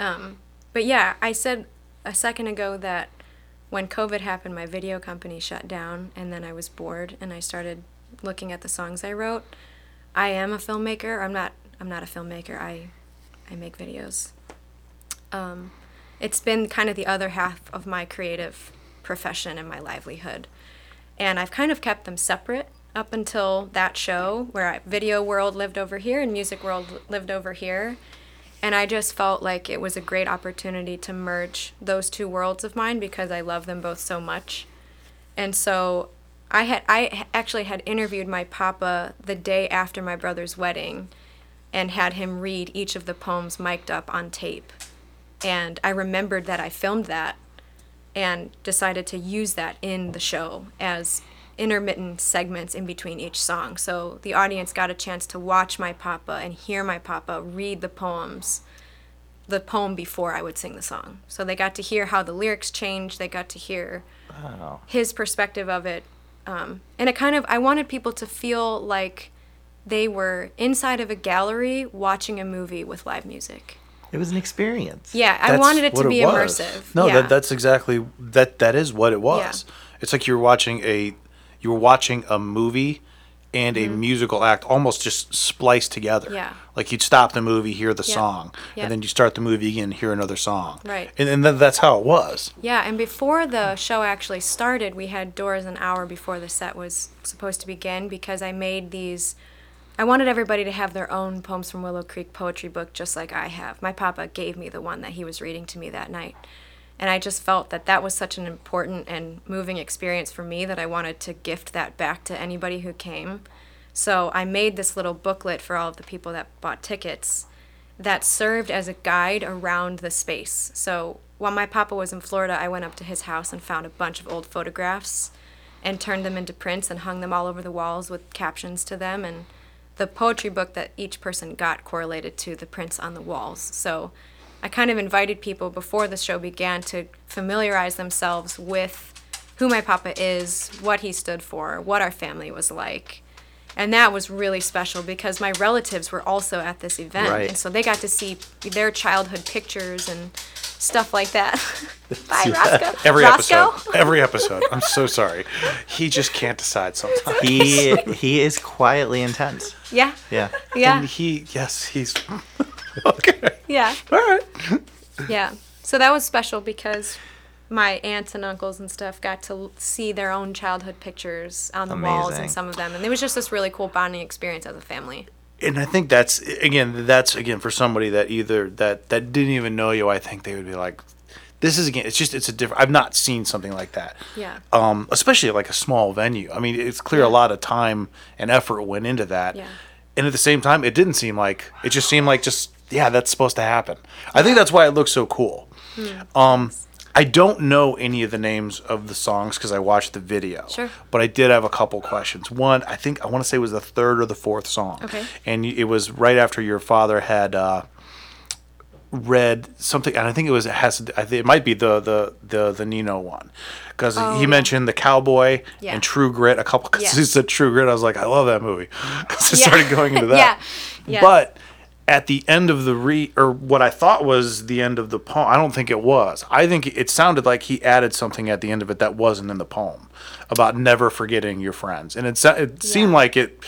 Um, but yeah i said a second ago that when covid happened my video company shut down and then i was bored and i started looking at the songs i wrote. I am a filmmaker. I'm not i'm not a filmmaker. I i make videos. Um, it's been kind of the other half of my creative profession and my livelihood. And I've kind of kept them separate up until that show where I, video world lived over here and music world lived over here. And I just felt like it was a great opportunity to merge those two worlds of mine because I love them both so much. And so I had I actually had interviewed my papa the day after my brother's wedding and had him read each of the poems mic'd up on tape and I remembered that I filmed that and decided to use that in the show as intermittent segments in between each song. So the audience got a chance to watch my papa and hear my papa read the poems, the poem before I would sing the song. So they got to hear how the lyrics changed, they got to hear Wow. his perspective of it. Um, and it kind of, I wanted people to feel like they were inside of a gallery watching a movie with live music. It was an experience. Yeah, I That's wanted it to be was. immersive. No, yeah. that that's exactly that that is what it was. It's like you're watching a you were watching a movie and a musical act almost just spliced together. Mm-hmm. Yeah. Like you'd stop the movie, hear the Yep. song, Yep. and then you start the movie again, hear another song. Right. And, and then that's how it was. Yeah, and before the show actually started, we had doors an hour before the set was supposed to begin because I made these. I wanted everybody to have their own Poems from Willow Creek poetry book just like I have. My papa gave me the one that he was reading to me that night. And I just felt that that was such an important and moving experience for me that I wanted to gift that back to anybody who came. So I made this little booklet for all of the people that bought tickets that served as a guide around the space. So while my papa was in Florida, I went up to his house and found a bunch of old photographs and turned them into prints and hung them all over the walls with captions to them. And the poetry book that each person got correlated to the prints on the walls. So I kind of invited people before the show began to familiarize themselves with who my papa is, what he stood for, what our family was like. And that was really special because my relatives were also at this event. Right. And so they got to see their childhood pictures and stuff like that. [laughs] Bye, [laughs] Roscoe. Every Roscoe? episode. [laughs] Every episode. I'm so sorry. He just can't decide sometimes. He he is quietly intense. Yeah. Yeah. Yeah. And he yes, he's okay. Yeah. All right. Yeah. So that was special because my aunts and uncles and stuff got to see their own childhood pictures on the walls and some of them. And it was just this really cool bonding experience as a family. and I think that's again that's again for somebody that either that that didn't even know you. I think they would be like, this is again. It's just it's a different. I've not seen something like that. Yeah. Um, especially like a small venue. I mean, it's clear a lot of time and effort went into that. Yeah. And at the same time, it didn't seem like it just seemed like just yeah, that's supposed to happen. I think that's why it looks so cool. Hmm. Um, I don't know any of the names of the songs because I watched the video. Sure. But I did have a couple questions. One, I think I want to say it was the third or the fourth song. Okay. And it was right after your father had uh, read something, and I think it was it has. I think it might be the the the the Nino one, because Oh, he mentioned the cowboy Yeah. and True Grit a couple. Because Yeah. he said True Grit, I was like, I love that movie. [laughs] Because I Yeah. started going into [laughs] that. Yeah. Yes. But at the end of the re or what I thought was the end of the poem. I don't think it was. I think it sounded like he added something at the end of it that wasn't in the poem about never forgetting your friends, and it it seemed Yeah. like it.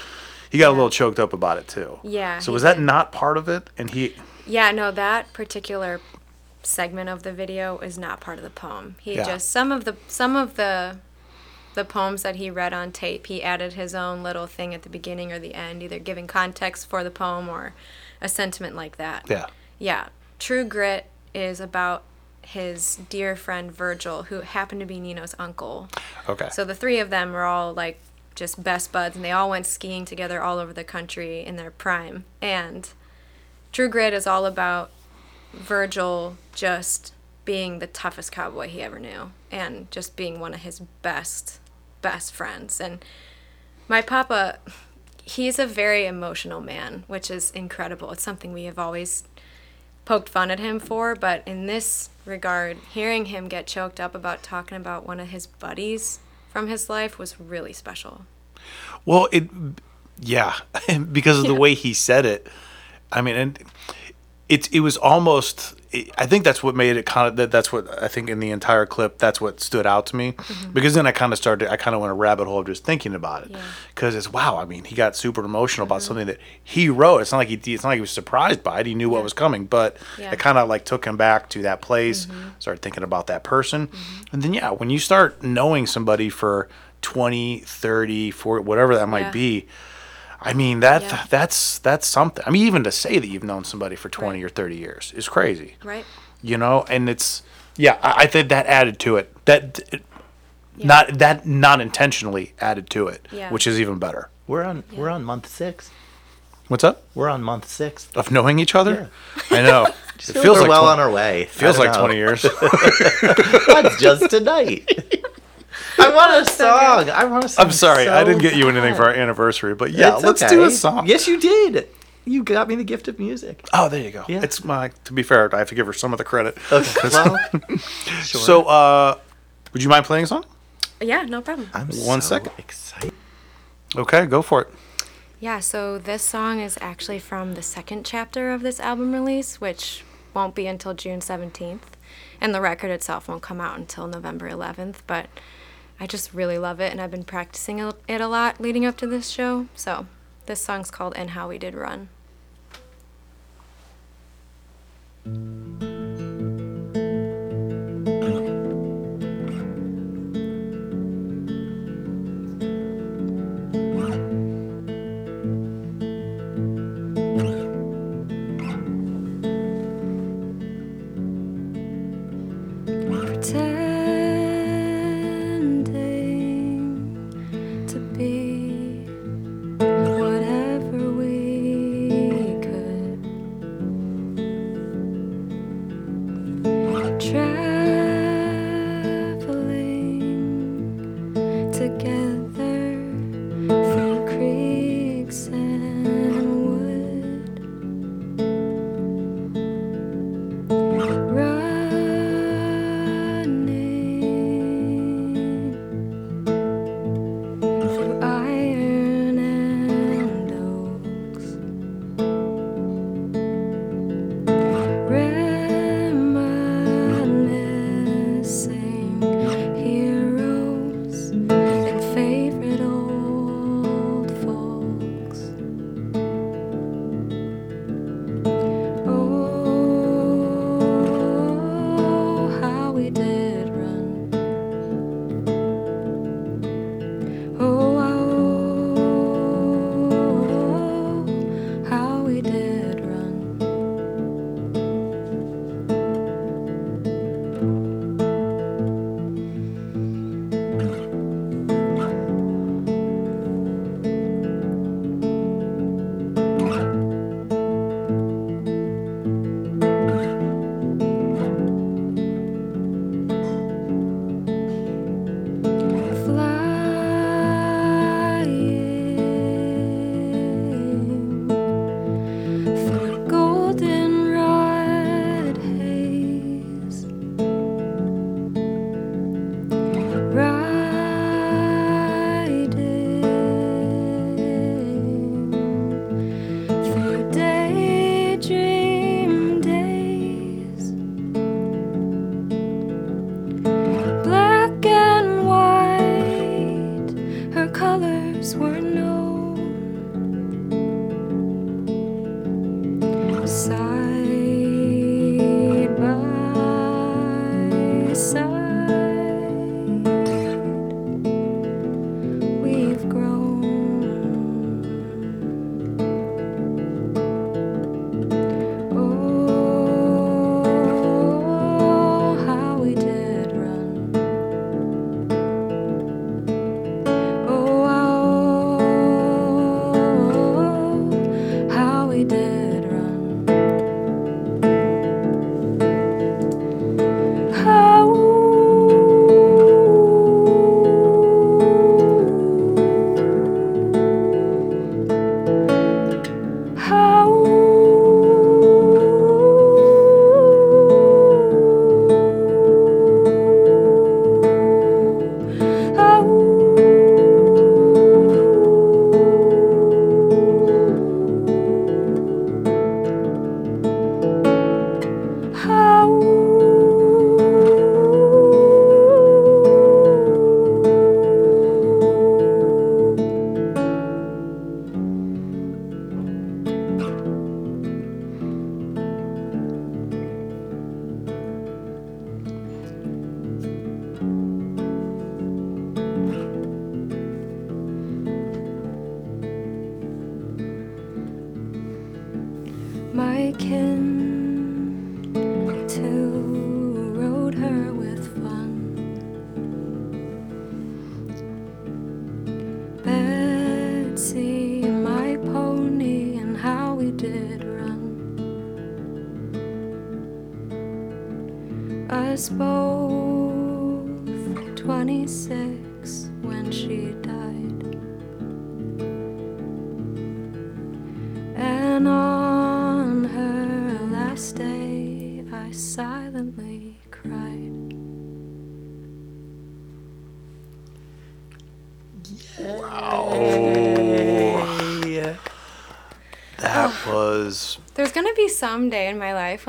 He got a little choked up about it too. Yeah, So was that did. not part of it? And he. Yeah, no, that particular segment of the video is not part of the poem. He Yeah. just some of the some of the the poems that he read on tape, he added his own little thing at the beginning or the end, either giving context for the poem or a sentiment like that. Yeah. Yeah. True Grit is about his dear friend Virgil, who happened to be Nino's uncle. Okay. So the three of them were all like just best buds, and they all went skiing together all over the country in their prime. And True Grit is all about Virgil just being the toughest cowboy he ever knew, and just being one of his best, best friends. And my papa, he's a very emotional man, which is incredible. It's something we have always poked fun at him for, but in this regard, hearing him get choked up about talking about one of his buddies from his life was really special. Well, it, yeah, [laughs] because of the way he said it. I mean, and it it was almost. I think that's what made it kind of. That, that's what I think in the entire clip. That's what stood out to me, mm-hmm. because then I kind of started. I kind of went a rabbit hole of just thinking about it, Yeah. because it's wow. I mean, he got super emotional about mm-hmm. something that he wrote. It's not like he. It's not like he was surprised by it. He knew what was coming, but Yeah. it kind of like took him back to that place. Mm-hmm. Started thinking about that person, and then yeah, when you start knowing somebody for 20, 30, 40, whatever that might Yeah. be. I mean that Yeah. that's that's something. I mean, even to say that you've known somebody for twenty Right. or thirty years is crazy, Right? you know. And it's yeah, I, I think that added to it. That it, Yeah. not that not intentionally added to it, Yeah. which is even better. We're on we're on month six. What's up We're on month six. of knowing each other? I know. [laughs] it Feels feels we're like well 20 on our way. feels like don't twenty years. [laughs] That's just tonight. [laughs] I want a [laughs] song. I want a song. I'm sorry, I didn't get you anything for our anniversary, but yeah, It's let's okay. do a song. Yes, you did. You got me the gift of music. Oh, there you go. Yeah. It's my. To be fair, I have to give her some of the credit. Okay. [laughs] Well, sure. So, uh, would you mind playing a song? Yeah, no problem. I'm one so second. excited. Okay, go for it. Yeah, so this song is actually from the second chapter of this album release, which won't be until June 17th. And the record itself won't come out until November 11th, but I just really love it, and I've been practicing it a lot leading up to this show. So this song's called And How We Did Run.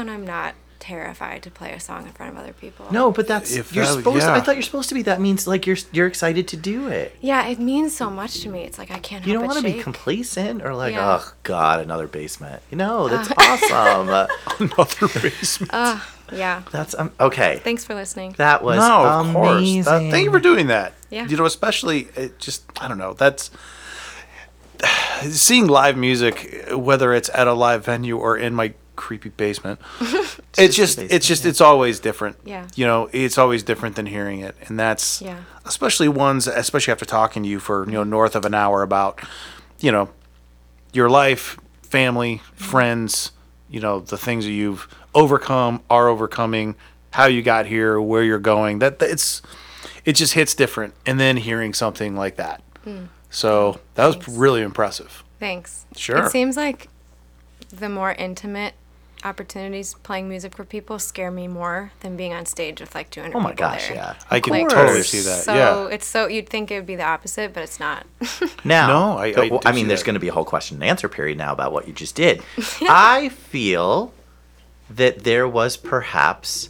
When I'm not terrified to play a song in front of other people. No, but that's If you're that- supposed. To, I thought you're supposed to be. That means like you're you're excited to do it. Yeah, it means so much to me. It's like I can't. You help don't want to be complacent or like, Yeah. oh god, another basement. You know, that's [laughs] awesome. Uh, [laughs] another basement. Yeah. that's um, okay. Thanks for listening. That was no, of course. amazing. That- thank you for doing that. Yeah. You know, especially it just I don't know. That's [sighs] seeing live music, whether it's at a live venue or in my creepy basement. [laughs] it's just, basement, it's just, it's always different. Yeah. You know, it's always different than hearing it, and that's Yeah. especially ones, especially after talking to you for you know north of an hour about, you know, your life, family, Mm-hmm. friends, you know, the things that you've overcome, are overcoming, how you got here, where you're going. That, that it's it just hits different and then hearing something like that. So, that was Mm. Really impressive. Thanks. Sure. It seems like the more intimate opportunities playing music for people scare me more than being on stage with like 200 people. Oh my people gosh, there. yeah. I can Like, totally see that. So yeah. it's so you'd think it would be the opposite, but it's not. [laughs] Now, No, I- I well, do I mean, there's going to be a whole question and answer period now about what you just did. [laughs] I feel that there was perhaps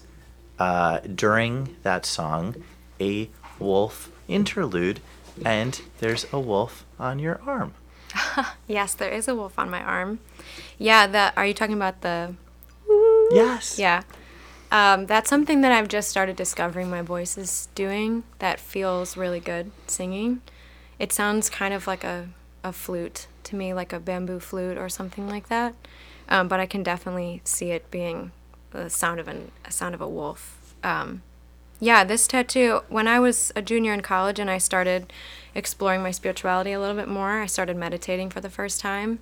uh, during that song a wolf interlude, and there's a wolf on your arm. [laughs] yes, there is a wolf on my arm. Yeah, the are you talking about the Yes. Yeah. Um, that's something that I've just started discovering my voice is doing that feels really good singing. It sounds kind of like a, a flute to me, like a bamboo flute or something like that. Um, but I can definitely see it being the sound of an, a sound of a wolf. Um, yeah, this tattoo, when I was a junior in college and I started exploring my spirituality a little bit more, I started meditating for the first time.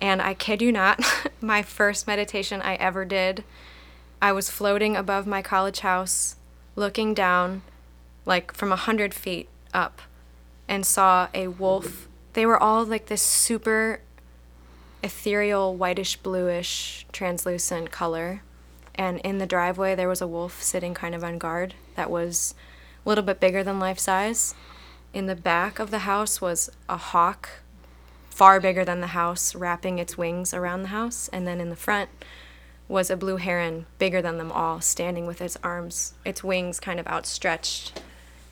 And I kid you not, [laughs] my first meditation I ever did, I was floating above my college house, looking down, like from a hundred feet up, and saw a wolf. They were all like this super ethereal, whitish, bluish, translucent color. And in the driveway, there was a wolf sitting kind of on guard that was a little bit bigger than life size. In the back of the house was a hawk far bigger than the house, wrapping its wings around the house. And then in the front was a blue heron, bigger than them all, standing with its arms, its wings kind of outstretched,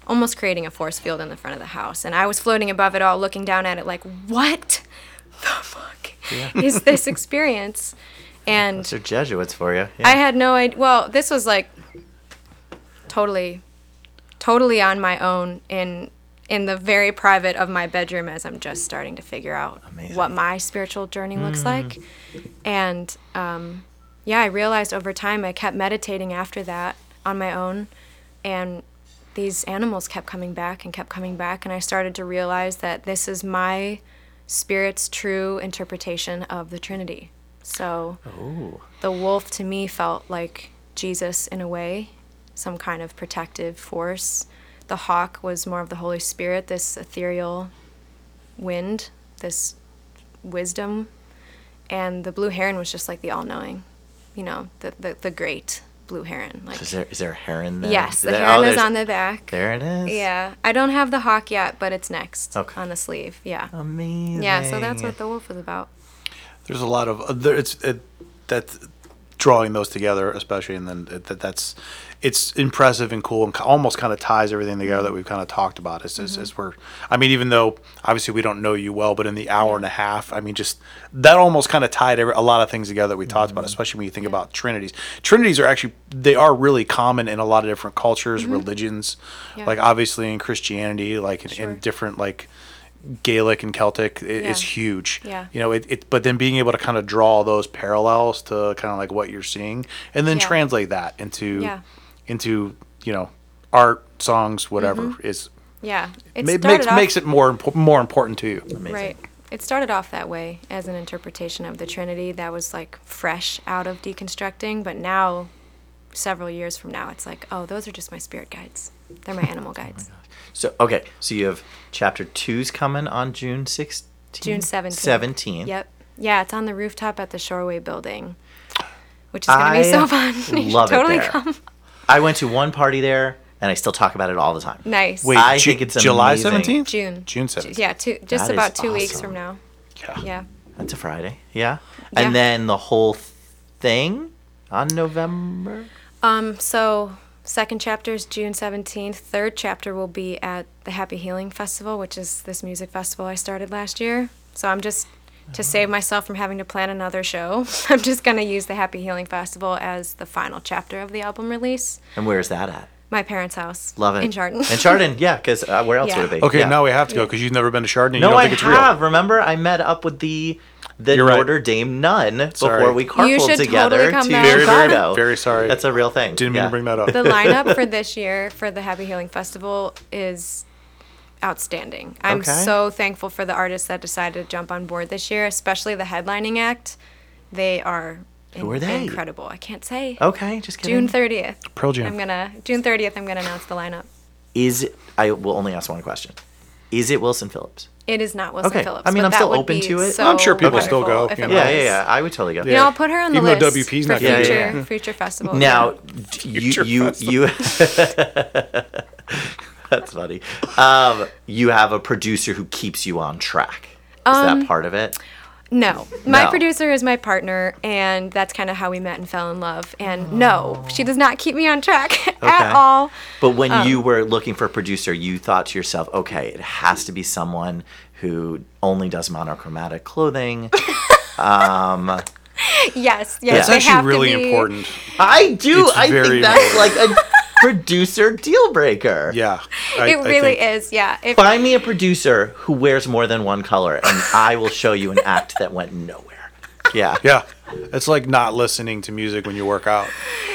almost creating a force field in the front of the house. And I was floating above it all, looking down at it like, what the fuck is this [laughs] experience? And Those are Jesuits for you. Yeah. I had no idea. Well, this was like totally, totally on my own in in the very private of my bedroom as I'm just starting to figure out Amazing. what my spiritual journey looks like. And um, yeah, I realized over time I kept meditating after that on my own, and these animals kept coming back and kept coming back, and I started to realize that this is my spirit's true interpretation of the Trinity. So Ooh. the wolf to me felt like Jesus in a way, some kind of protective force. The hawk was more of the Holy Spirit, this ethereal wind, this wisdom. And the blue heron was just like the all knowing, you know, the, the, the great blue heron. Like Is there is there a heron there? Yes, the There- heron oh, is on the back. There it is. Yeah. I don't have the hawk yet, but it's next Okay. on the sleeve. Yeah. Amazing. Yeah, so that's what the wolf was about. There's a lot of uh, there, it's it, that drawing those together, especially, and then that, that that's it's impressive and cool and ki- almost kind of ties everything together that we've kind of talked about. As, as, as we're, I mean, even though obviously we don't know you well, but in the hour and a half, I mean, just that almost kind of tied every, a lot of things together that we talked about, mm-hmm. especially when you think about trinities. Trinities are actually they are really common in a lot of different cultures, mm-hmm. religions, Yeah. like obviously in Christianity, like in, Sure. in different like Gaelic and Celtic, it, it's Yeah. huge. Yeah. You know, it, it but then being able to kind of draw those parallels to kind of like what you're seeing, and then Yeah. translate that into Yeah. into you know art, songs, whatever mm-hmm. is Yeah. It ma- makes off, makes it more impo- more important to you. Right. It started off that way as an interpretation of the Trinity that was like fresh out of deconstructing, but now, several years from now, it's like, oh, those are just my spirit guides. They're my [laughs] animal guides. Oh so okay, so you have chapter two's coming on June sixteenth. June 17th. Seventeenth. Yep. Yeah, it's on the rooftop at the Shoreway building, which is going to be so fun. You should love [laughs] it totally there. come. I went to one party there, and I still talk about it all the time. Nice. Wait, I Ju- think it's July amazing. seventeenth. June. June 17th. Yeah, two, just That is about two weeks awesome. from now. Yeah. Yeah. That's a Friday. Yeah. Yeah. And then the whole thing on November. Um, so second chapter is June 17th. Third chapter will be at the Happy Healing Festival, which is this music festival I started last year. So I'm just to uh-huh. save myself from having to plan another show, [laughs] I'm just going to use the Happy Healing Festival as the final chapter of the album release. And where's that at? My parents' house. Love it. In Chardon. In Chardon, [laughs] yeah, because uh, where else Yeah. would it be? Okay, Yeah. now we have to go because you've never been to Chardonnay. No, you don't I think it's have. real. Remember, I met up with the the You're right. Notre Dame nun Sorry. before we carpooled should together totally come to down. Very, very, Chicago. very sorry. That's a real thing. Didn't mean to bring that up. the [laughs] lineup for this year for the Happy Healing Festival is outstanding. I'm Okay. so thankful for the artists that decided to jump on board this year, especially the headlining act. They are Who are they? incredible. I can't say. Okay, just kidding. June 30th. Pearl Jam. I'm gonna June 30th. I'm gonna announce the lineup. Is it, I will only ask one question. Is it Wilson Phillips? It is not Wilson Okay. Phillips. I mean, but I'm that still would open be to it. so I'm sure people still wonderful go, if you it know. Yeah, was. yeah, yeah. I would totally go. You know, I'll put her on the Even though list WP's for not Yeah, yeah, future yeah. future festival. Now, d- you Future you you. [laughs] That's funny. Um, you have a producer who keeps you on track. Is Um, that part of it? No. My No. producer is my partner, and that's kind of how we met and fell in love. And no, she does not keep me on track [laughs] Okay. at all. But when um, you were looking for a producer, you thought to yourself, okay, it has to be someone who only does monochromatic clothing. [laughs] um, Yes, yes. That's they actually have to really be- important. I do. It's I think that's like a producer deal breaker. Yeah. I, It really think- is, yeah. If, Find me a producer who wears more than one color, and I will show you an act that went nowhere. Yeah. Yeah. It's like not listening to music when you work out.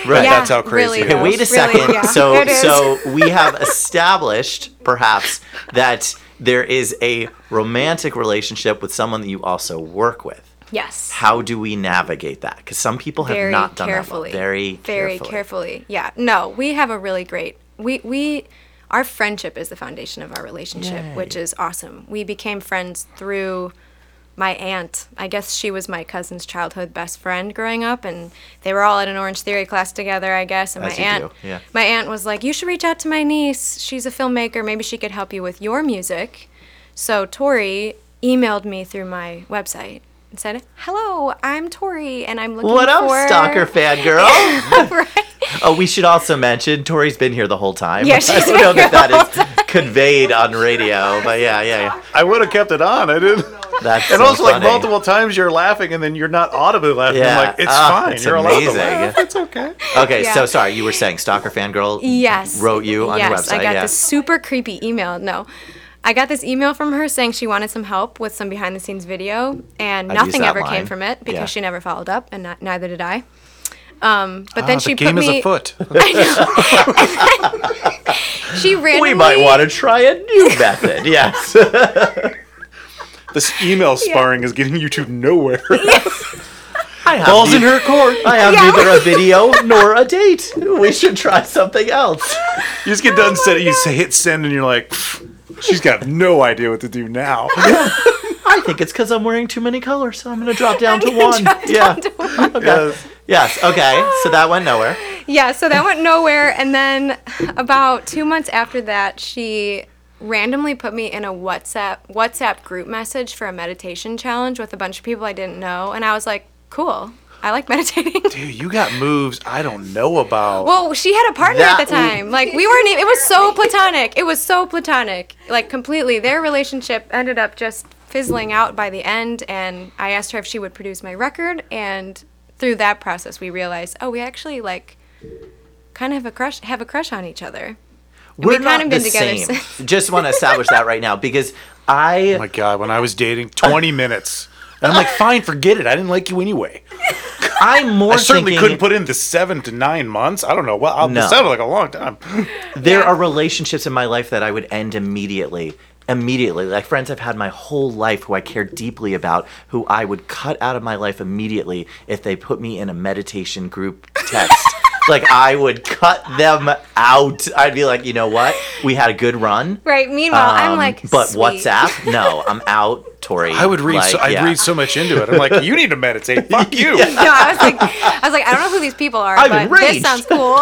Right. Yeah, That's how crazy really it Okay, wait a Really, second. yeah, so, so we have established, perhaps, that there is a romantic relationship with someone that you also work with. Yes. How do we navigate that? Because some people have very not done carefully. that well. Very, carefully. very carefully. carefully. Yeah. No, we have a really great. We we our friendship is the foundation of our relationship, Yay. which is awesome. We became friends through my aunt. I guess she was my cousin's childhood best friend growing up, and they were all at an Orange Theory class together, I guess. And As my you aunt, do, yeah. my aunt was like, "You should reach out to my niece. She's a filmmaker. Maybe she could help you with your music." So Tori emailed me through my website and said, "Hello, I'm Tori, and I'm looking for What up, for stalker fangirl? [laughs] right? oh, we should also mention Tori's been here the whole time. Yeah, [laughs] I she's don't know that here that is conveyed on radio, but yeah, yeah, yeah. I would have kept it on. I didn't. That's And so also, like multiple times, you're laughing, and then you're not audibly laughing. Yeah. I'm like, it's Ah, fine. it's you're allowed to amazing. laugh. It's okay. Okay, so sorry, you were saying stalker fangirl Yes. wrote you on yes, your website. I got yeah. this super creepy email. No. I got this email from her saying she wanted some help with some behind the scenes video, and I've nothing ever line. came from it because Yeah. she never followed up, and not, neither did I. Um, but Ah, then the she game put is me. afoot. [laughs] [laughs] She randomly. we might want to try a new method. Yes. [laughs] this email sparring is getting you to nowhere. I have Balls nei- in her court. I have Yeah. neither a video nor a date. We should try something else. You just get done sending. You say hit send, and you're like, "Pfft, she's got no idea what to do now. [laughs] I think it's because I'm wearing too many colors, so I'm going to drop down [laughs] to one. yeah. [laughs] Yes. Yes. Okay. So that went nowhere. yeah, so that went nowhere. And then about two months after that, she randomly put me in a WhatsApp WhatsApp group message for a meditation challenge with a bunch of people I didn't know, and I was like, cool. I like meditating. Dude, you got moves I don't know about. Well, she had a partner That at the time. Like we weren't. Even, it was so platonic. It was so platonic. Like completely. Their relationship ended up just fizzling out by the end. And I asked her if she would produce my record. And through that process, we realized, oh, we actually like kind of have a crush. Have a crush on each other. We're we've kind not of been the together same. since- Just want to establish that right now because [laughs] oh I oh my god, when I was dating, 20 minutes. And I'm like, fine, forget it. I didn't like you anyway. I'm more I certainly thinking couldn't put in the seven to nine months. I don't know. Well, No. that sounded like a long time. there Yeah. are relationships in my life that I would end immediately. Immediately. Like friends I've had my whole life who I care deeply about, who I would cut out of my life immediately if they put me in a meditation group text. [laughs] like I would cut them out. I'd be like, you know what? We had a good run. Right. Meanwhile, I'm Um, like, but sweet. WhatsApp? No, I'm out, Tori. I would read. Like, so, I'd yeah. read so much into it. I'm like, you need to meditate. Fuck [laughs] you. No, I was like, I was like, I don't know who these people are, I'm but this sounds cool.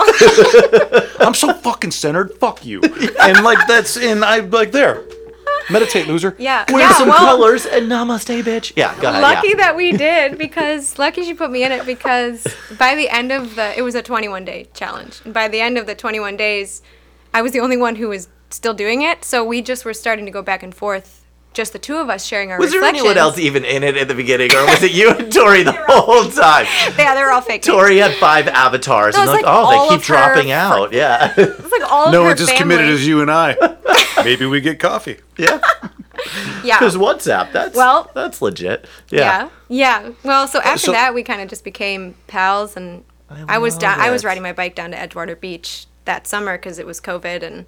[laughs] I'm so fucking centered. Fuck you. And like that's and I like there. Meditate, loser. yeah. Wear yeah. some well, colors and namaste, bitch. Yeah, go ahead. lucky yeah. that we did because lucky she put me in it because by the end of the it was a 21 day challenge and by the end of the 21 days i was the only one who was still doing it so we just were starting to go back and forth just the two of us sharing our reflection. Was there anyone else even in it at the beginning, or was it you and Tori the [laughs] whole time? [laughs] yeah they were all fake. Tori had five avatars, No, and like, like oh, they keep of her dropping out. [laughs] Yeah, it's like all No of her one just family. committed as you and I. Maybe we get coffee. yeah. yeah Because WhatsApp, that's Well- that's legit. yeah Yeah. yeah well so after So- that we kind of just became pals and i, was love down i was riding my bike down to edgewater beach that summer because it was covid and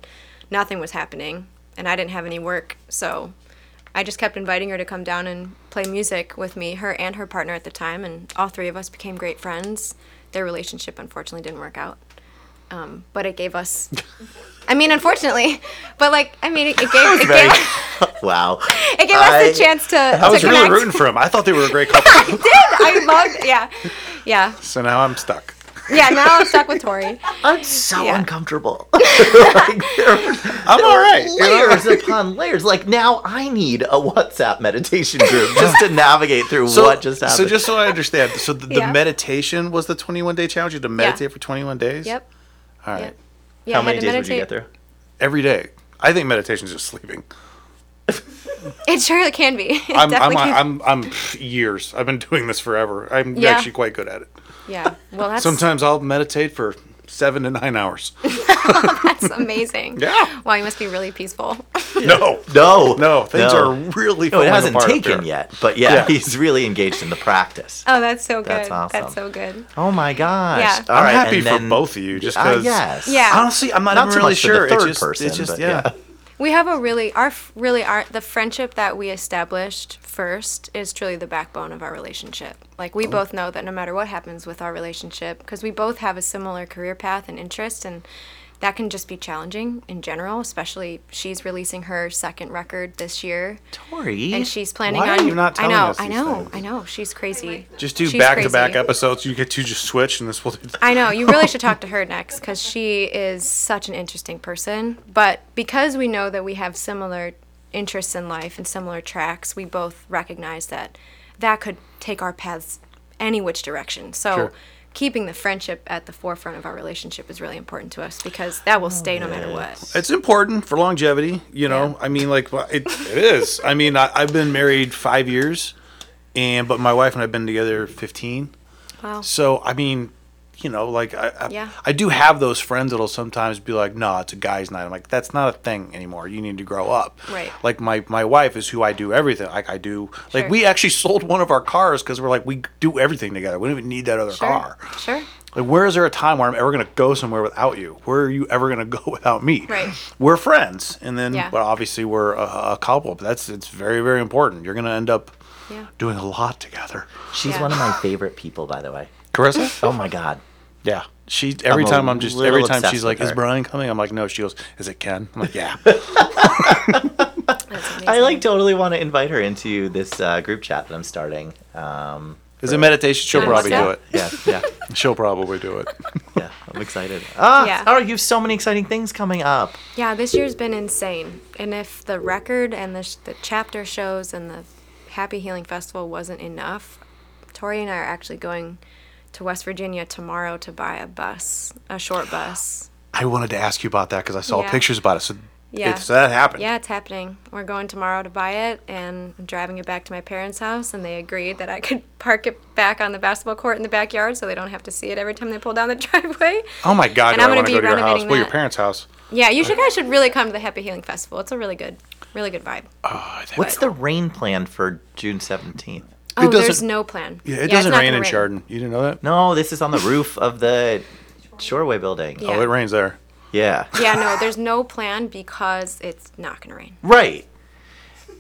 nothing was happening and i didn't have any work so i just kept inviting her to come down and play music with me her and her partner at the time and all three of us became great friends their relationship unfortunately didn't work out um, but it gave us [laughs] i mean unfortunately but like i mean it, it gave, it Very- gave, [laughs] [laughs] wow. it gave I- us the chance to, I to was really rooting for him. I thought they were a great couple. I did. I loved, yeah, yeah, so now I'm stuck. Yeah. Now I'm stuck with Tori. [laughs] I'm so Yeah. uncomfortable. [laughs] like, there I'm all right. you know? layers upon layers. Like now, I need a WhatsApp meditation group [laughs] just to navigate through So, what just happened. so just so I understand, so the, the Yeah. meditation was the 21 day challenge. You had to meditate for 21 days. Yep. All right. Yep. Yeah. how I many had to days would you meditate. get through? Every day. I think meditation is just sleeping. It surely can be. It I'm, I'm, definitely can. I'm, I'm, years. I've been doing this forever. I'm Yeah. actually quite good at it. Yeah. Well, that's Sometimes I'll meditate for seven to nine hours. [laughs] that's amazing. Yeah. Wow, you must be really peaceful. No, No, no, things no. are really. No, it hasn't apart taken yet, but yeah, Yeah. he's really engaged in the practice. Oh, that's so good. That's awesome. That's so good. Oh my gosh! Yeah. All I'm right, happy for then- both of you, just Uh, 'cause- yes. Yeah. Honestly, I'm not, Not even so really much for the sure. third it's just, person, it's just, but yeah. yeah. We have a really our f- really our the friendship that we established first is truly the backbone of our relationship. Like Oh. we both know that no matter what happens with our relationship, because we both have a similar career path and interest, and that can just be challenging in general. Especially she's releasing her second record this year, Tori. and she's planning Why are on. you not telling I know, us I know, things? I know. She's crazy. Just do back to back episodes. You get to just switch, and this will. Do I know. You really [laughs] should talk to her next because she is such an interesting person. But because we know that we have similar interests in life and similar tracks, we both recognize that that could take our paths any which direction. So Sure. Keeping the friendship at the forefront of our relationship is really important to us because that will oh, stay no matter what. It's important for longevity, you know. I mean, like it, it is. I mean, I, I've been married five years, and but my wife and I've been together fifteen. Wow. So I mean, you know, like I, I, Yeah. I do have those friends that'll sometimes be like, "No, it's a guys' night." I'm like, "That's not a thing anymore. You need to grow up." Right. Like my my wife is who I do everything. Like I do. Like Sure. we actually [laughs] sold one of our cars because we're like we do everything together. We don't even need that other Sure. car. Sure. Like, where is there a time where I'm ever going to go somewhere without you? Where are you ever going [laughs] to go without me? Right. We're friends, and then, Yeah. well, obviously we're a, a couple. But that's it's very very important. You're going to end up Yeah. doing a lot together. She's Yeah. one of my [laughs] favorite people, by the way. Carissa? Oh my god. Yeah. She every I'm time I'm just every time she's like, "Is. Brian coming?" I'm like, "No." She goes, "Is it Ken?" I'm like, "Yeah." [laughs] I like totally want to invite her into this uh, group chat that I'm starting. Um, Is it meditation? [laughs] She'll probably do it. yeah, yeah, She'll probably do it. yeah. I'm excited. [laughs] Ah, Yeah. oh, you have so many exciting things coming up. Yeah, this year's been insane. And if the record and the, sh- the chapter shows and the Happy Healing Festival wasn't enough, Tori and I are actually going to West Virginia tomorrow to buy a bus, a short bus. I wanted to ask you about that because I saw Yeah. pictures about it. So, Yeah. it's, so that happened. Yeah, it's happening. We're going tomorrow to buy it, and I'm driving it back to my parents' house, and they agreed that I could [laughs] park it back on the basketball court in the backyard, so they don't have to see it every time they pull down the [laughs] driveway. Oh my God! And do I'm gonna want to be go to your house? renovating Well, your parents' house. Yeah, you should guys should really come to the Happy Healing Festival. It's a really good, really good vibe. Oh, that- What's the rain plan for June 17th? Oh, there's no plan. yeah, it it's doesn't not rain gonna in Chardon. You didn't know that? No, this is on the roof of the Shoreway building. Yeah. Oh, it rains there. Yeah. Yeah, no, there's no plan because it's not gonna rain. Right.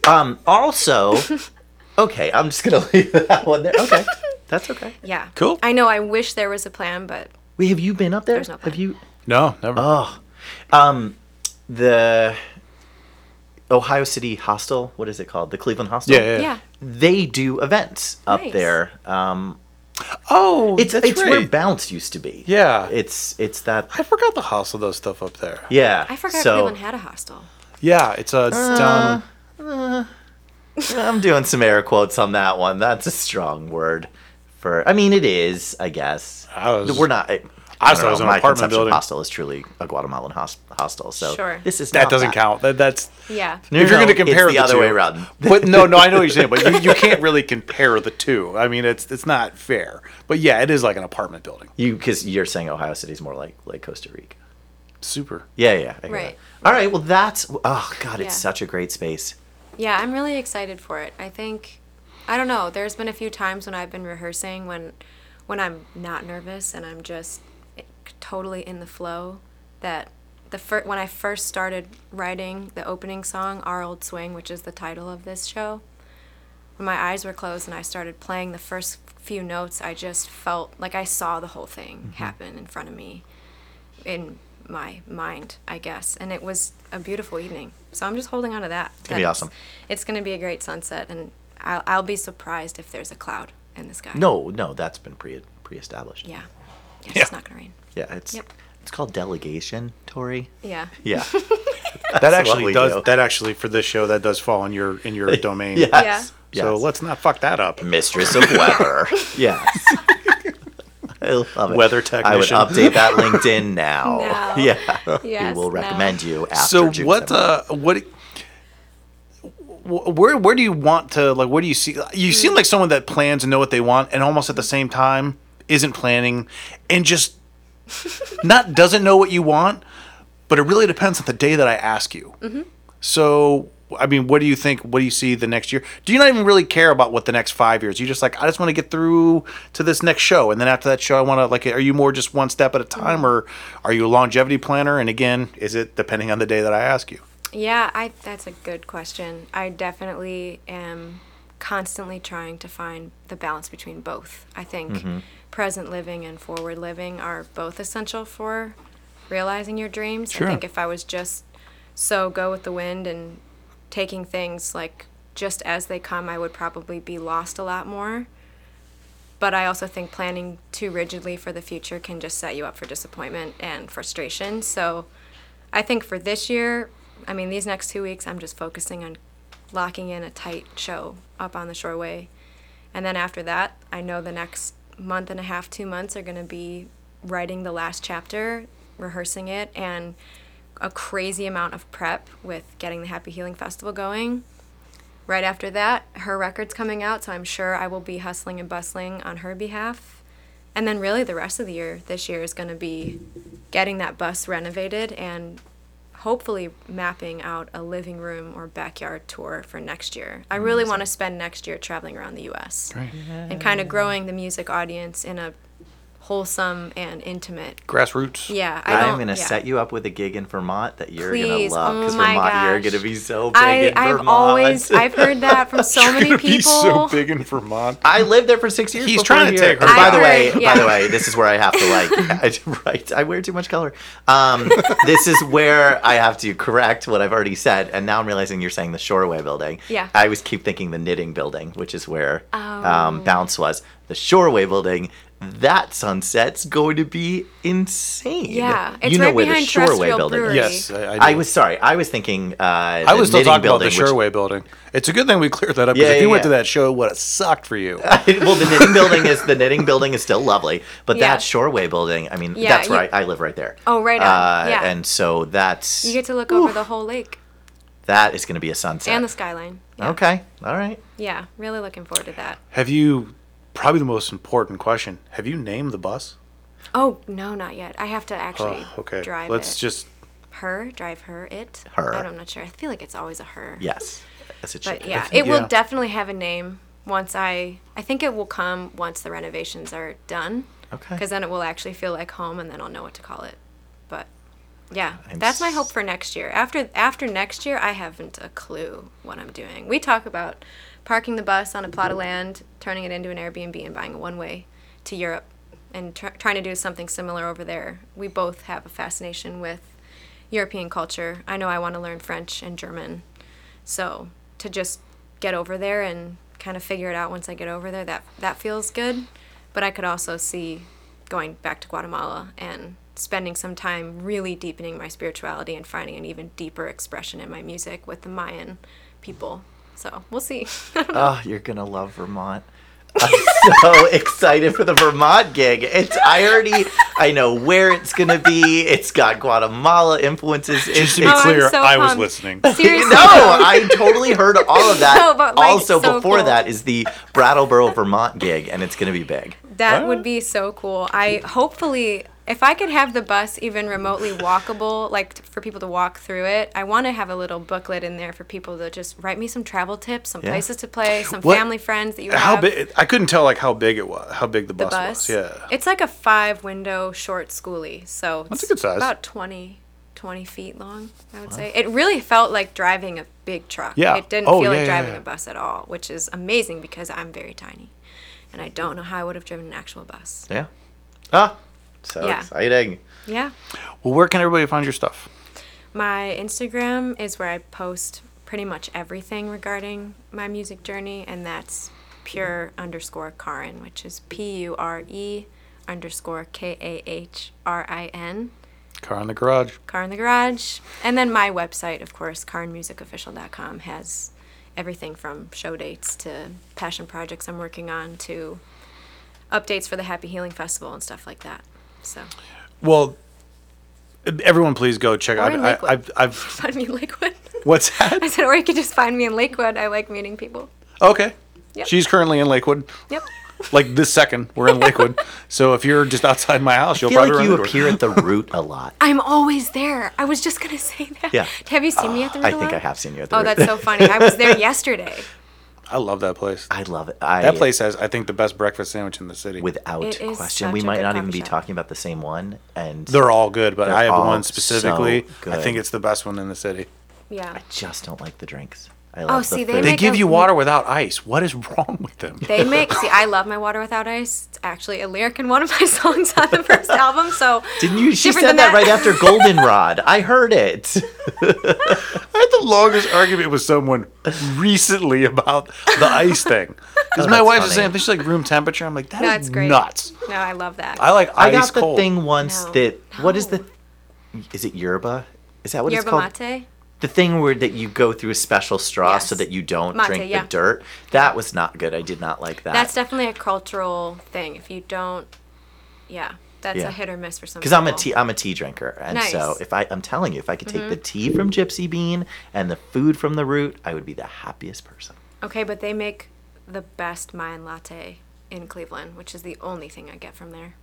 Um, also, [laughs] okay, I'm just going [laughs] to leave that one there. Okay. That's okay. Yeah. Cool. I know. I wish there was a plan, but Wait, have you been up there? There's no plan. Have you? No, never. Oh. Um, the Ohio City Hostel, what is it called? The Cleveland Hostel? yeah, yeah, yeah. They do events up Nice. there. Um, Oh, it's that's it's right. where Bounce used to be. Yeah. It's it's that. I forgot the hostel of those stuff up there. Yeah. I forgot so, Cleveland had a hostel. Yeah, it's uh, down. I'm doing some air quotes on that one. That's a strong word for. I mean, it is. I guess I was- we're not. I, I I thought don't it was know, an my apartment building. hostel is truly a Guatemalan hos- hostel. So Sure. this is That not doesn't count. That, that's Yeah. No, if you're going to compare it's the, other two. way around. but [laughs] no, no, I know what you're saying, but you, you can't really compare the two. I mean, it's it's not fair. But yeah, it is like an apartment building. You because you're saying Ohio City's more like like Costa Rica. Super. Yeah, yeah. I Right. that. All right. Well, that's. Oh God, it's Yeah. such a great space. Yeah, I'm really excited for it. I think I don't know, there's been a few times when I've been rehearsing when when I'm not nervous and I'm just totally in the flow that the fir- when I first started writing the opening song Our Old Swing, which is the title of this show, when my eyes were closed and I started playing the first few notes, I just felt like I saw the whole thing mm-hmm. happen in front of me in my mind, I guess. And it was a beautiful evening. So I'm just holding on to that. It's gonna be awesome. It's going to be a great sunset, and I'll, I'll be surprised if there's a cloud in the sky. No, no, that's been pre pre-established. Yeah. Yeah, it's Yeah. not going to rain. Yeah, it's Yep. it's called delegation, Tori. Yeah. Yeah. [laughs] That actually does. do. That actually for this show that does fall in your in your [laughs] domain. yes. So Yes. let's not fuck that up. Mistress of Weather. [laughs] yes. I love it. Weather technician. I would update that LinkedIn now. Now. Yeah. Yes, we will now. recommend you after So June what? 17th. Uh, what? Where where do you want to like? Where do you see? You Mm. seem like someone that plans and know what they want, and almost at the same time isn't planning, and just [laughs] not doesn't know what you want. But it really depends on the day that I ask you. Mm-hmm. So I mean, what do you think? What do you see the next year? Do you not even really care about what the next five years? You just like I just want to get through to this next show, and then after that show, I want to like. Are you more just one step at a time, Mm. or are you a longevity planner? And again, is it depending on the day that I ask you? Yeah, I that's a good question. I definitely am constantly trying to find the balance between both. I think present living and forward living are both essential for realizing your dreams. Sure. I think if I was just so go with the wind and taking things like just as they come, I would probably be lost a lot more. But I also think planning too rigidly for the future can just set you up for disappointment and frustration. So I think for this year, I mean, these next two weeks, I'm just focusing on locking in a tight show up on the Shoreway. And then after that, I know the next month and a half, two months are going to be writing the last chapter, rehearsing it, and a crazy amount of prep with getting the Happy Healing Festival going. Right after that, her record's coming out, so I'm sure I will be hustling and bustling on her behalf. And then, really, the rest of the year this year is going to be getting that bus renovated and hopefully mapping out a living room or backyard tour for next year. I mm, really want to spend next year traveling around the US mm-hmm. and kind of growing the music audience in a wholesome and intimate. Grassroots. Yeah, I I'm gonna yeah. set you up with a gig in Vermont that you're Please. gonna love Oh because my Vermont, you're gonna be so big I, in I've Vermont. always [laughs] I've heard that from so [laughs] many Gonna be people. so big in Vermont. I lived there for six years. He's trying to take her By the way, yeah. by the way, this is where I have to like. [laughs] I, right, I wear too much color. Um, this is where I have to correct what I've already said, and now I'm realizing you're saying the Shoreway building. Yeah. I always keep thinking the knitting building, which is where Oh. um, Bounce was. The Shoreway building. That sunset's going to be insane. Yeah, it's you know right where behind the Shoreway building Brewery. is. Yes, I, I, I was sorry. I was thinking. Uh, I was still knitting talking about the Shoreway which- building. It's a good thing we cleared that up Yeah, because if you yeah, went to that show, it would have sucked for you. [laughs] well, the knitting building is the knitting building is still lovely, but Yeah. that Shoreway building. I mean, Yeah, that's you- right. I live right there. Oh, right on. Uh, Yeah. And so that's You get to look over the whole lake that is going to be a sunset. and the skyline. Yeah. Okay. All right. Yeah, really looking forward to that. Have you? Probably the most important question. Have you named the bus? Oh no, not yet. I have to actually Oh, okay. drive Let's it. just. her drive her it. Her. I don't- I'm not sure. I feel like it's always a her. Yes. That's it. should But be. yeah, think- it will definitely have a name once I. I think it will come once the renovations are done. Okay. Because then it will actually feel like home, and then I'll know what to call it. But yeah, I'm that's my hope for next year. After after next year, I haven't a clue what I'm doing. We talk about parking the bus on a plot of land, turning it into an Airbnb, and buying a one way to Europe, and tr- trying to do something similar over there. We both have a fascination with European culture. I know I want to learn French and German, so to just get over there and kind of figure it out once I get over there, that that feels good. But I could also see going back to Guatemala and spending some time really deepening my spirituality and finding an even deeper expression in my music with the Mayan people. So we'll see. [laughs] Oh, you're gonna love Vermont. I'm so [laughs] excited for the Vermont gig. It's I already I know where it's gonna be. It's got Guatemala influences. It's, Just to be Oh, clear, so I was listening. Seriously. [laughs] no, I totally heard all of that. No, but, like, also, so before cool. that is the Brattleboro, Vermont gig, and it's gonna be big. That would be so cool. I hopefully, if I could have the bus even remotely walkable, like for people to walk through it, I want to have a little booklet in there for people to just write me some travel tips, some Yeah. places to play, some What- family friends that you How have. big? I couldn't tell like how big it was. How big the, the bus, bus. was. Yeah. It's like a five window short schoolie. So That's a good size. About 20, 20 feet long, I would say. It really felt like driving a big truck. Yeah. It didn't Oh, feel yeah, like driving yeah. a bus at all, which is amazing because I'm very tiny. And I don't know how I would have driven an actual bus. Yeah. Ah, so Yeah. exciting. Yeah. Well, where can everybody find your stuff? My Instagram is where I post pretty much everything regarding my music journey, and that's pure underscore Kahrin, which is P U R E underscore K A H R I N. Car in the garage. Car in the Garage. And then my website, of course, kahrinmusicofficial.com, has everything from show dates to passion projects I'm working on to updates for the Happy Healing Festival and stuff like that. So, Well, everyone, please go check Or out. in I, Lakewood. I've, I've. [laughs] find me in Lakewood. [laughs] What's that? I that? said, or you could just find me in Lakewood. I like meeting people. Okay. Yep. She's currently in Lakewood. Yep. [laughs] Like this second, we're in Lakewood. so if you're just outside my house, I you'll feel probably like run you into her. appear at the root a lot. I'm always there. I was just gonna say that. Yeah. Have you seen me at the uh, I Root a think I lot? have seen you at the root. Oh, root. that's so funny. I was there yesterday. I love that place. I love it. I, That place has, I think, the best breakfast sandwich in the city. without It is question. We a might good not even coffee be shop. talking about the same one. And They're all good, but They're I have all one so specifically. I good. think it's the best one in the city. Yeah. I just don't like the drinks. I Oh, love the see, they food. They make give a- you water without ice. What is wrong with them? They [laughs] make see. I love my water without ice. It's actually a lyric in one of my [laughs] songs on the first album. So Didn't you? She said than that right after [laughs] Goldenrod. I heard it. I had the longest argument with someone recently about the ice thing. Because Oh, my that's wife was funny. saying this is like room temperature. I'm like, that is No, it's great. nuts. No, I love that. I like I ice got the cold. thing once No. that. What is the? Is it yerba? Is that what it's Yerba called? mate. The thing where that you go through a special straw so that you don't Mate, drink yeah. the dirt. That was not good. I did not like that. That's definitely a cultural thing. If you don't, yeah, that's Yeah. a hit or miss for some. because I'm a tea I'm a tea drinker, and so Nice. Mm-hmm. if I I'm telling you, if I could take the tea from Gypsy Bean and the food from the root, I would be the happiest person. Okay, but they make the best Mayan latte in Cleveland, which is the only thing I get from there.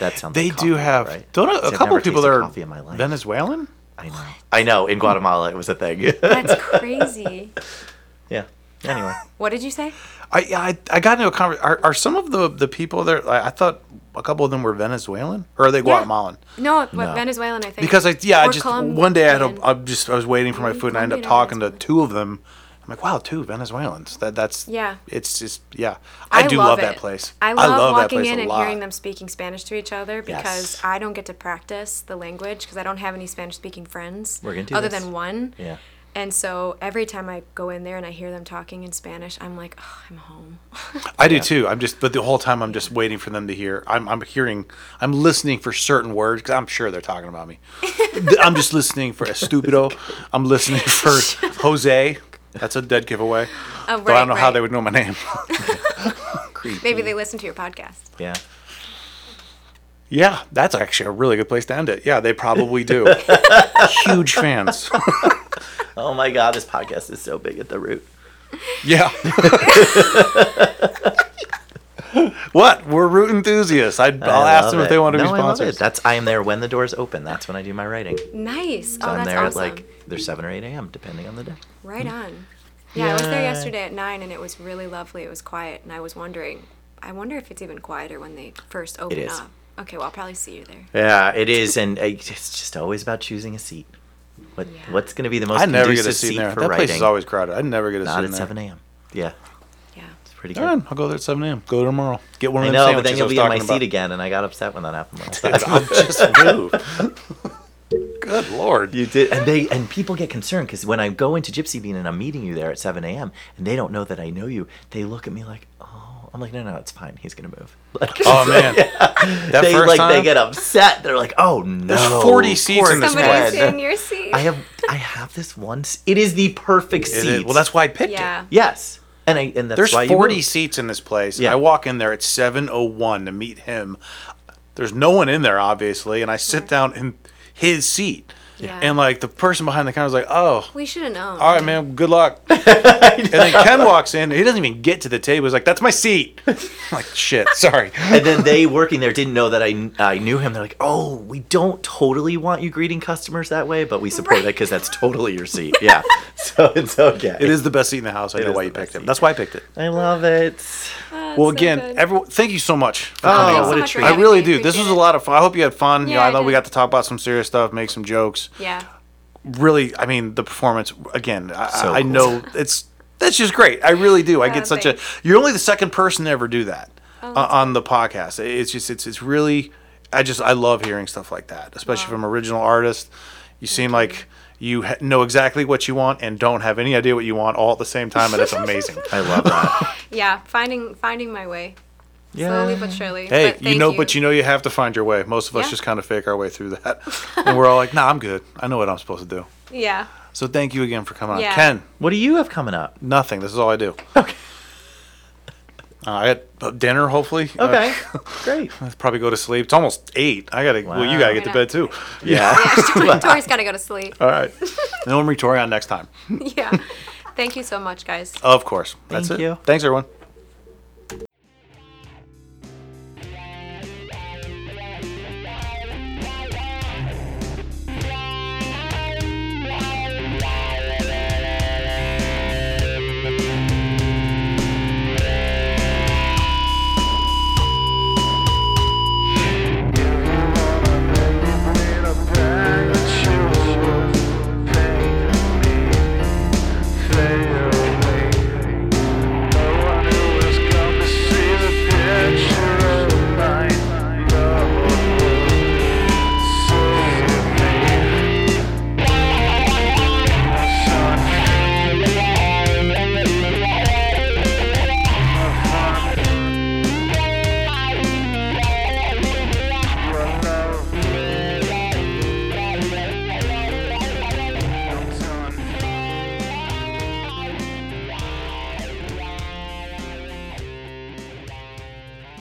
That sounds. They like do coffee, have right? don't a, See, a I've couple of people that are coffee in my life. Venezuelan. I know. I know. In Guatemala, it was a thing. [laughs] That's crazy. yeah. Anyway, what did you say? I I, I got into a conversation. Are, are some of the the people there? I, I thought a couple of them were Venezuelan, or are they Guatemalan? No, but No. Venezuelan, I think. Because I yeah, I Or just Colombian. one day I had a, I just I was waiting for my food and I ended up Colombian or talking to Venezuelan. two of them. I'm like, wow, two Venezuelans. That that's Yeah. It's just yeah. I, do love, that place. I love, that walking place in a and lot. hearing them speaking Spanish to each other because Yes. I don't get to practice the language because I don't have any Spanish speaking friends We're gonna do other this. than one. yeah. And so every time I go in there and I hear them talking in Spanish, I'm like, oh, I'm home. [laughs] I do too. I'm just, but the whole time I'm just waiting for them to hear. I'm, I'm hearing, I'm listening for certain words because I'm sure they're talking about me. [laughs] I'm just listening for estupido. I'm listening [laughs] for Jose. That's a dead giveaway. Oh, Though I don't know how right. they would know my name. [laughs] Maybe they listen to your podcast. Yeah. yeah, that's actually a really good place to end it. Yeah, they probably do. [laughs] Huge fans. [laughs] Oh my God, this podcast is so big at the root. Yeah. [laughs] what? We're root enthusiasts. I'd, I'll ask love them if they want to no, be I love sponsors. it. That's I am there when the doors open. That's when I do my writing. Nice. So oh, I'm that's there awesome. at like there's seven or eight a.m. depending on the day. Right on. Yeah, I was there yesterday at nine, and it was really lovely. It was quiet, and I was wondering, I wonder if it's even quieter when they first open is. up. Okay, well, I'll probably see you there. Yeah, it is, and uh, it's just always about choosing a seat. What Yeah. what's going to be the most I never get conducive a seat seat there. for That writing? place is always crowded. I never get a Not seat at in there. seven a.m. Yeah, Yeah. pretty good. right, I'll go there at 7 a.m. Go tomorrow. Get one I of them know, but then sandwiches you'll be in my about. seat again, and I got upset when that happened [laughs] last time. I'll just [laughs] move. Good lord. You did, and they and people get concerned because when I go into Gypsy Bean and I'm meeting you there at 7 a.m. and they don't know that I know you, they look at me like, "Oh," I'm like, "No, no, it's fine. He's gonna move." [laughs] Like, Oh man, that they first like time, they get upset. They're like, "Oh no!" There's 40 seats poor in this Somebody's in your seat. I have I have this one. It is the perfect It seat. is- well, that's why I picked yeah. it. yes, and I and that's There's why 40 moved. seats in this place. Yeah. I walk in there at 7:01 to meet him. There's no one in there, obviously, and I sit down in his seat. Yeah. And like the person behind the counter was like, "Oh, We should have known. all right, man, good luck." [laughs] and then Ken walks in. He doesn't even get to the table. He's like, "That's my seat." I'm like, shit, sorry. [laughs] and then they working there didn't know that I I knew him. They're like, "Oh, we don't totally want you greeting customers that way, but we support Right. that because that's totally your seat." Yeah, [laughs] so it's okay. It is the best seat in the house. I It know is why the you best picked him. seat. That's why I picked it. I love it. Ah, Well, so again, good. everyone, thank you so much for Oh, coming Thanks on. so a treat. I really do. This was a lot of fun. I hope you had fun. Yeah, Yeah, I I know we did. got to talk about some serious stuff, make some jokes. It. Yeah. Really, I mean, the performance again. I, So I cool. know it's that's just great. I really do. I get such thanks. a. You're only the second person to ever do that Oh, uh, on the podcast. It's just it's it's really. I just I love hearing stuff like that, especially from original artists. You seem like you ha- know exactly what you want and don't have any idea what you want all at the same time, and it's [laughs] amazing. I love that. [laughs] Yeah. Finding finding my way. Yeah. Slowly but surely. Hey, But you thank know, but you know, you have to find your way. Most of us Yeah. just kind of fake our way through that, [laughs] and we're all like, "Nah, I'm good. I know what I'm supposed to do." Yeah. So thank you again for coming on, Yeah. Ken. What do you have coming up? Nothing. This is all I do. [laughs] Okay. Uh, I had uh, dinner, hopefully. Uh, Okay. [laughs] Great. I'll probably go to sleep. It's almost eight. I gotta. Wow. Well, you gotta get to bed too. Yeah. Yeah. Tori's got to go to sleep. All right. and we'll bring Tori on next time. Yeah. Thank you so much, guys. Of course. That's Thank it. you. Thanks, everyone.